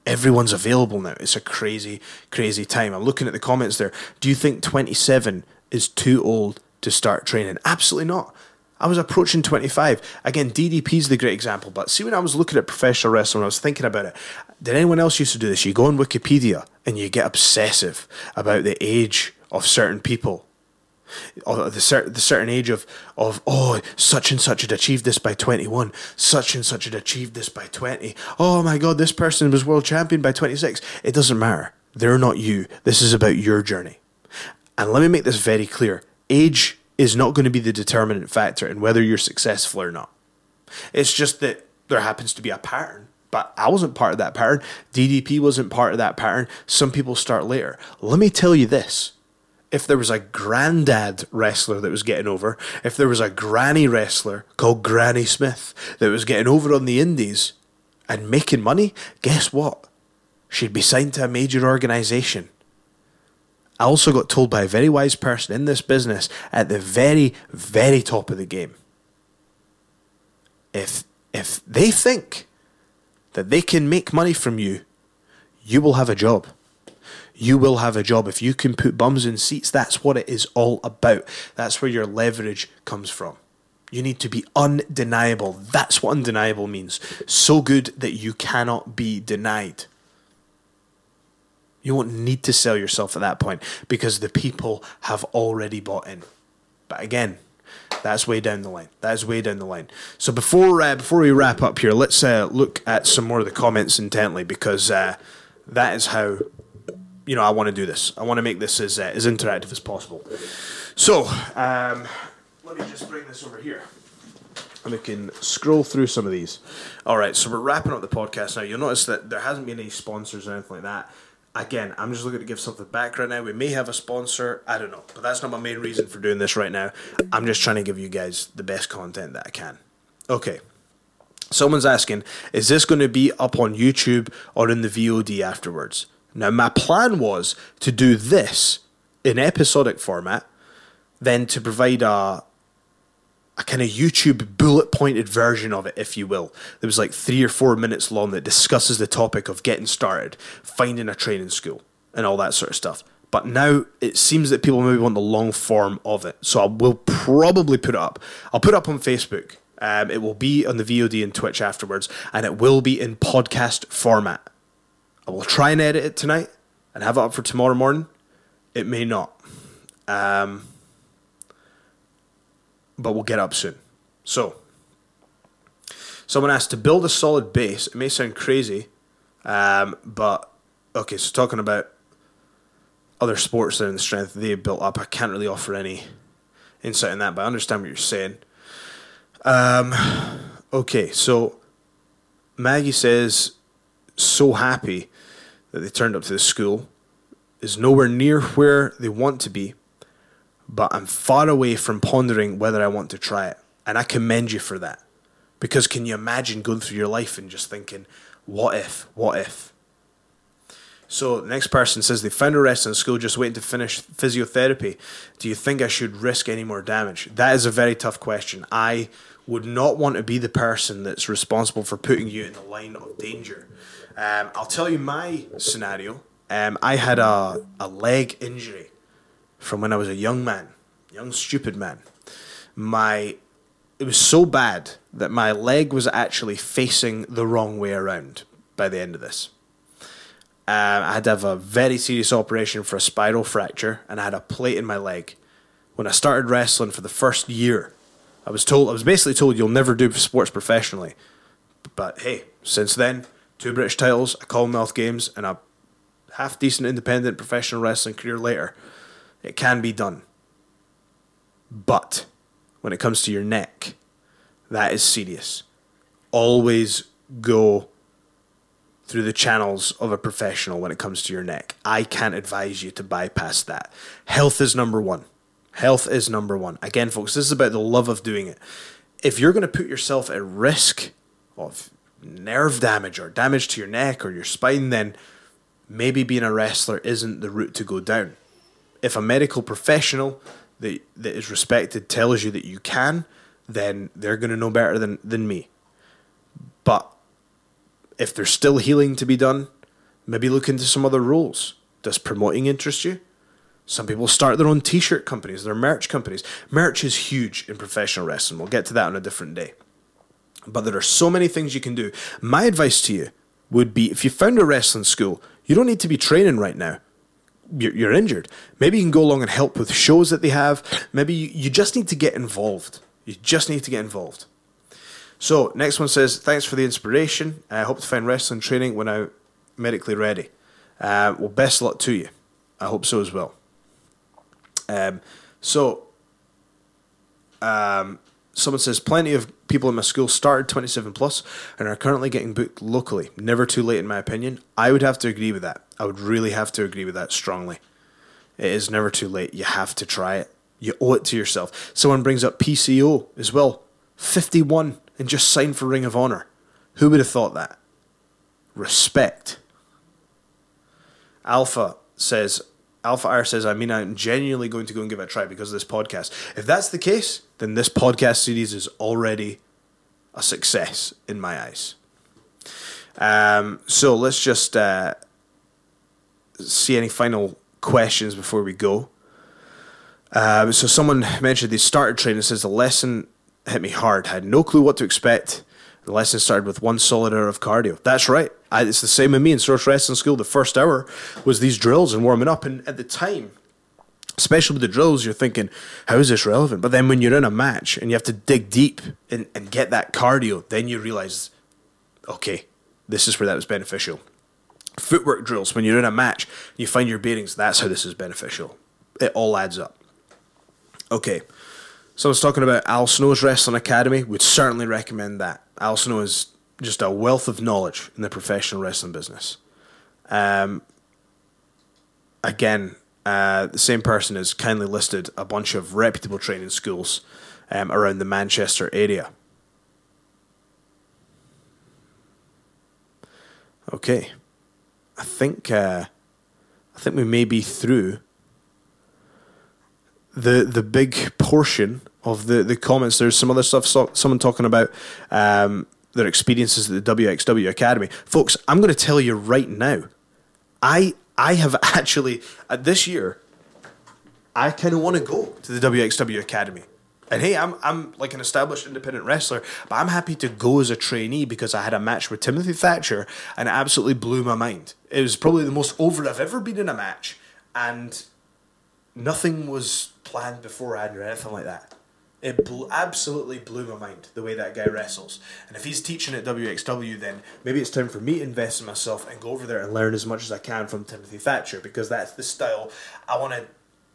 [SPEAKER 1] Everyone's available now. It's a crazy, crazy time. I'm looking at the comments there. Do you think 27 is too old to start training? Absolutely not. I was approaching 25. Again, DDP is the great example. But see, when I was looking at professional wrestling, I was thinking about it. Did anyone else used to do this? You go on Wikipedia and you get obsessive about the age of certain people or the, cer- the certain age of, of, oh, such and such had achieved this by 21, such and such had achieved this by 20. Oh my God, this person was world champion by 26. It doesn't matter. They're not you. This is about your journey. And let me make this very clear age is not going to be the determinant factor in whether you're successful or not. It's just that there happens to be a pattern. But I wasn't part of that pattern. DDP wasn't part of that pattern. Some people start later. Let me tell you this if there was a granddad wrestler that was getting over, if there was a granny wrestler called Granny Smith that was getting over on the indies and making money, guess what? She'd be signed to a major organisation. I also got told by a very wise person in this business at the very, very top of the game. If if they think that they can make money from you, you will have a job you will have a job. If you can put bums in seats, that's what it is all about. That's where your leverage comes from. You need to be undeniable. That's what undeniable means. So good that you cannot be denied. You won't need to sell yourself at that point because the people have already bought in. But again, that's way down the line. That is way down the line. So before uh, before we wrap up here, let's uh, look at some more of the comments intently because uh, that is how you know, I want to do this. I want to make this as uh, as interactive as possible. So, um, let me just bring this over here. And we can scroll through some of these. All right, so we're wrapping up the podcast now. You'll notice that there hasn't been any sponsors or anything like that. Again, I'm just looking to give something back right now. We may have a sponsor, I don't know, but that's not my main reason for doing this right now. I'm just trying to give you guys the best content that I can. Okay, Someone's asking, is this going to be up on YouTube or in the VOD afterwards? Now, my plan was to do this in episodic format, then to provide a a kind of YouTube bullet pointed version of it, if you will. That was like three or four minutes long that discusses the topic of getting started, finding a training school, and all that sort of stuff. But now it seems that people maybe want the long form of it. So I will probably put it up. I'll put it up on Facebook. Um, it will be on the VOD and Twitch afterwards, and it will be in podcast format. I will try and edit it tonight and have it up for tomorrow morning. It may not. Um, but we'll get up soon. So, someone asked to build a solid base. It may sound crazy, um, but okay, so talking about other sports and the strength they built up, I can't really offer any insight in that, but I understand what you're saying. Um, okay, so Maggie says, so happy that they turned up to the school is nowhere near where they want to be, but I'm far away from pondering whether I want to try it. And I commend you for that. Because can you imagine going through your life and just thinking, what if, what if? So next person says they found a rest in school just waiting to finish physiotherapy. Do you think I should risk any more damage? That is a very tough question. I would not want to be the person that's responsible for putting you in the line of danger. Um, I'll tell you my scenario, Um, I had a, a leg injury from when I was a young man, young stupid man. My it was so bad that my leg was actually facing the wrong way around by the end of this. Um, I had to have a very serious operation for a spiral fracture, and I had a plate in my leg. When I started wrestling for the first year, I was told I was basically told you'll never do sports professionally. But hey, since then, two British titles, a Commonwealth Games, and a half decent independent professional wrestling career later, it can be done. But when it comes to your neck, that is serious. Always go through the channels of a professional when it comes to your neck. I can't advise you to bypass that. Health is number one. Health is number one. Again, folks, this is about the love of doing it. If you're going to put yourself at risk of nerve damage or damage to your neck or your spine, then maybe being a wrestler isn't the route to go down. If a medical professional that, that is respected tells you that you can, then they're going to know better than, than me. But if there's still healing to be done, maybe look into some other roles. Does promoting interest you? Some people start their own t shirt companies, their merch companies. Merch is huge in professional wrestling. We'll get to that on a different day. But there are so many things you can do. My advice to you would be if you found a wrestling school, you don't need to be training right now. You're, you're injured. Maybe you can go along and help with shows that they have. Maybe you, you just need to get involved. You just need to get involved. So, next one says, Thanks for the inspiration. I hope to find wrestling training when I'm medically ready. Uh, well, best luck to you. I hope so as well. Um, so, um, someone says, Plenty of people in my school started 27 plus and are currently getting booked locally. Never too late, in my opinion. I would have to agree with that. I would really have to agree with that strongly. It is never too late. You have to try it. You owe it to yourself. Someone brings up PCO as well. 51 and just signed for Ring of Honor. Who would have thought that? Respect. Alpha says, Alpha R says, I mean, I'm genuinely going to go and give it a try because of this podcast. If that's the case, then this podcast series is already a success in my eyes. Um, so let's just uh, see any final questions before we go. Um, so someone mentioned they started training. Says the lesson hit me hard. I had no clue what to expect. The lesson started with one solid hour of cardio. That's right. I, it's the same with me in Source Wrestling School. The first hour was these drills and warming up. And at the time, especially with the drills, you're thinking, how is this relevant? But then when you're in a match and you have to dig deep and, and get that cardio, then you realize, okay, this is where that was beneficial. Footwork drills, when you're in a match, you find your bearings, that's how this is beneficial. It all adds up. Okay. Someone's talking about Al Snow's Wrestling Academy. Would certainly recommend that. Al Snow is just a wealth of knowledge in the professional wrestling business. Um, again, uh, the same person has kindly listed a bunch of reputable training schools um, around the Manchester area. Okay, I think uh, I think we may be through the the big portion of the, the comments. There's some other stuff. So, someone talking about um, their experiences at the WXW Academy. Folks, I'm going to tell you right now. I I have [LAUGHS] actually uh, this year. I kind of want to go to the WXW Academy. And hey, I'm I'm like an established independent wrestler, but I'm happy to go as a trainee because I had a match with Timothy Thatcher and it absolutely blew my mind. It was probably the most over I've ever been in a match, and nothing was planned beforehand or anything like that. It blew, absolutely blew my mind the way that guy wrestles. And if he's teaching at WXW, then maybe it's time for me to invest in myself and go over there and learn as much as I can from Timothy Thatcher because that's the style I want to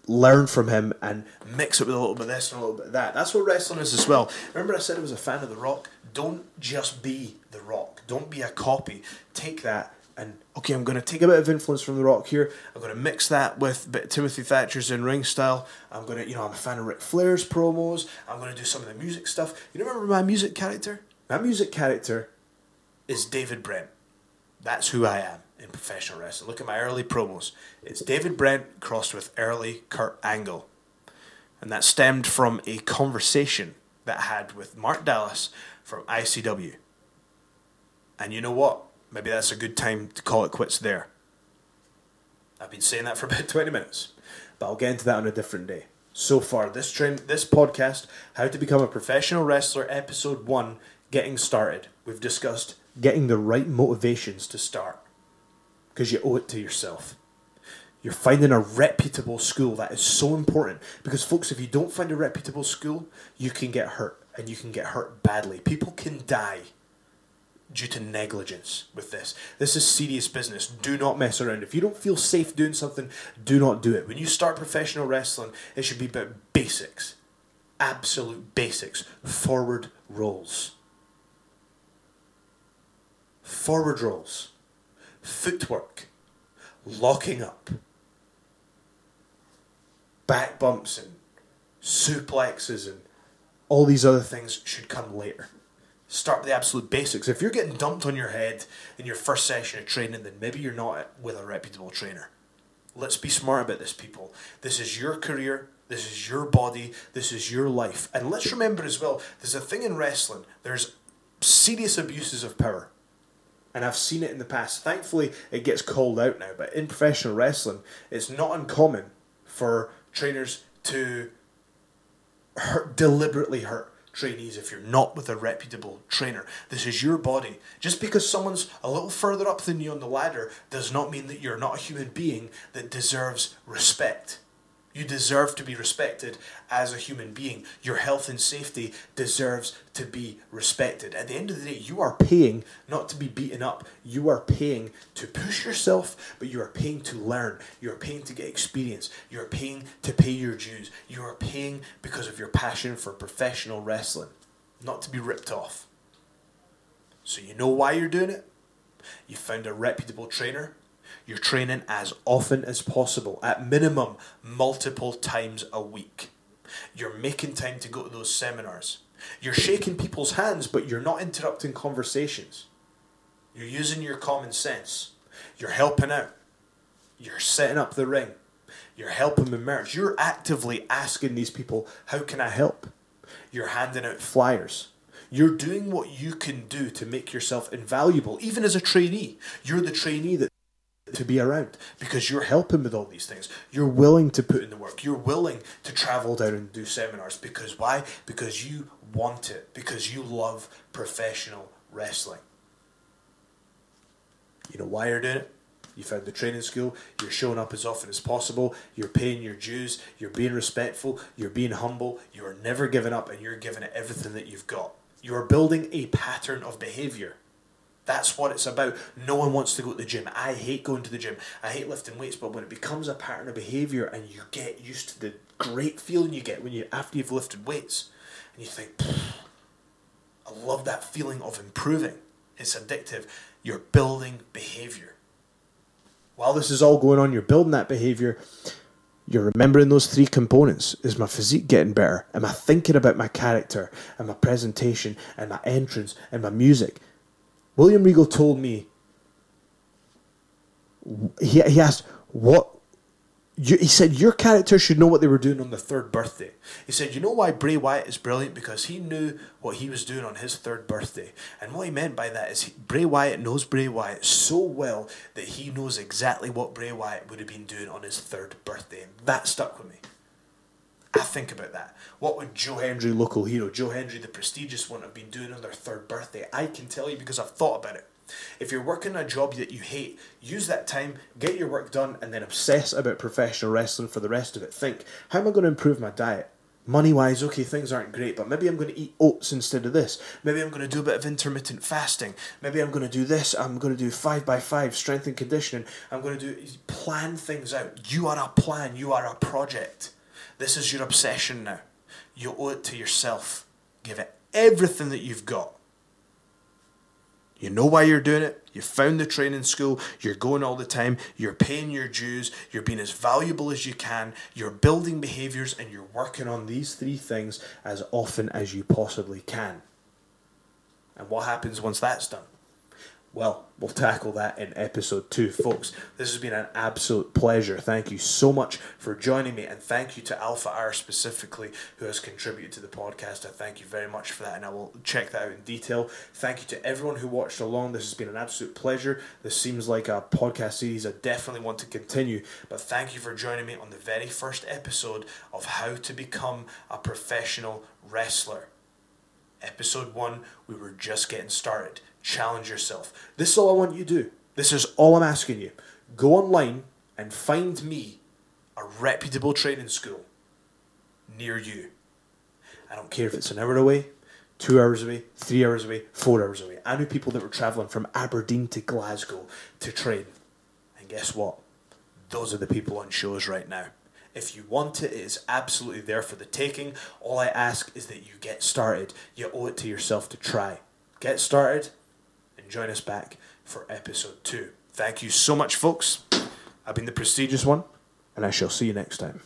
[SPEAKER 1] learn from him and mix it with a little bit of this and a little bit of that. That's what wrestling is as well. Remember, I said I was a fan of The Rock? Don't just be The Rock, don't be a copy. Take that and okay, I'm going to take a bit of influence from The Rock here. I'm going to mix that with bit Timothy Thatcher's in ring style. I'm going to, you know, I'm a fan of Ric Flair's promos. I'm going to do some of the music stuff. You remember my music character? My music character is David Brent. That's who I am in professional wrestling. Look at my early promos. It's David Brent crossed with early Kurt Angle. And that stemmed from a conversation that I had with Mark Dallas from ICW. And you know what? Maybe that's a good time to call it quits there. I've been saying that for [LAUGHS] about 20 minutes, but I'll get into that on a different day. So far, this train, this podcast, How to Become a Professional Wrestler, episode one, getting started. We've discussed getting the right motivations to start because you owe it to yourself. You're finding a reputable school. That is so important because, folks, if you don't find a reputable school, you can get hurt and you can get hurt badly. People can die due to negligence with this. This is serious business. Do not mess around. If you don't feel safe doing something, do not do it. When you start professional wrestling, it should be about basics. Absolute basics. Forward rolls. Forward rolls. Footwork. Locking up. Back bumps and suplexes and all these other things should come later start with the absolute basics. If you're getting dumped on your head in your first session of training, then maybe you're not with a reputable trainer. Let's be smart about this, people. This is your career. This is your body. This is your life. And let's remember as well, there's a thing in wrestling. There's serious abuses of power. And I've seen it in the past. Thankfully, it gets called out now. But in professional wrestling, it's not uncommon for trainers to hurt, deliberately hurt trainees if you're not with a reputable trainer. This is your body. Just because someone's a little further up than you on the ladder does not mean that you're not a human being that deserves respect. You deserve to be respected as a human being. Your health and safety deserves to be respected. At the end of the day, you are paying not to be beaten up. You are paying to push yourself, but you are paying to learn. You are paying to get experience. You are paying to pay your dues. You are paying because of your passion for professional wrestling, not to be ripped off. So you know why you're doing it? You found a reputable trainer you're training as often as possible, at minimum, multiple times a week. You're making time to go to those seminars. You're shaking people's hands, but you're not interrupting conversations. You're using your common sense. You're helping out. You're setting up the ring. You're helping them merge. You're actively asking these people, How can I help? You're handing out flyers. You're doing what you can do to make yourself invaluable, even as a trainee. You're the trainee that to be around because you're helping with all these things. You're willing to put in the work. You're willing to travel down and do seminars because why? Because you want it, because you love professional wrestling. You know why you're doing it? You found the training school, you're showing up as often as possible, you're paying your dues, you're being respectful, you're being humble, you're never giving up, and you're giving it everything that you've got. You're building a pattern of behavior. That's what it's about. No one wants to go to the gym. I hate going to the gym. I hate lifting weights, but when it becomes a pattern of behavior and you get used to the great feeling you get when you after you've lifted weights and you think, I love that feeling of improving. It's addictive. You're building behavior. While this is all going on, you're building that behavior. You're remembering those three components. Is my physique getting better? Am I thinking about my character and my presentation and my entrance and my music? William Regal told me, he, he asked, what, you, he said, your character should know what they were doing on the third birthday. He said, you know why Bray Wyatt is brilliant? Because he knew what he was doing on his third birthday. And what he meant by that is he, Bray Wyatt knows Bray Wyatt so well that he knows exactly what Bray Wyatt would have been doing on his third birthday. And that stuck with me. I think about that. What would Joe Hendry, local hero, Joe Hendry, the prestigious one, have been doing on their third birthday? I can tell you because I've thought about it. If you're working a job that you hate, use that time, get your work done, and then obsess about professional wrestling for the rest of it. Think, how am I going to improve my diet? Money wise, okay, things aren't great, but maybe I'm going to eat oats instead of this. Maybe I'm going to do a bit of intermittent fasting. Maybe I'm going to do this. I'm going to do five by five strength and conditioning. I'm going to do plan things out. You are a plan. You are a project. This is your obsession now. You owe it to yourself. Give it everything that you've got. You know why you're doing it. You found the training school. You're going all the time. You're paying your dues. You're being as valuable as you can. You're building behaviors and you're working on these three things as often as you possibly can. And what happens once that's done? Well, we'll tackle that in episode two, folks. This has been an absolute pleasure. Thank you so much for joining me, and thank you to Alpha R specifically, who has contributed to the podcast. I thank you very much for that, and I will check that out in detail. Thank you to everyone who watched along. This has been an absolute pleasure. This seems like a podcast series I definitely want to continue, but thank you for joining me on the very first episode of How to Become a Professional Wrestler. Episode 1, we were just getting started. Challenge yourself. This is all I want you to do. This is all I'm asking you. Go online and find me a reputable training school near you. I don't care if it's an hour away, two hours away, three hours away, four hours away. I knew people that were travelling from Aberdeen to Glasgow to train. And guess what? Those are the people on shows right now. If you want it, it is absolutely there for the taking. All I ask is that you get started. You owe it to yourself to try. Get started and join us back for episode two. Thank you so much, folks. I've been the prestigious one, and I shall see you next time.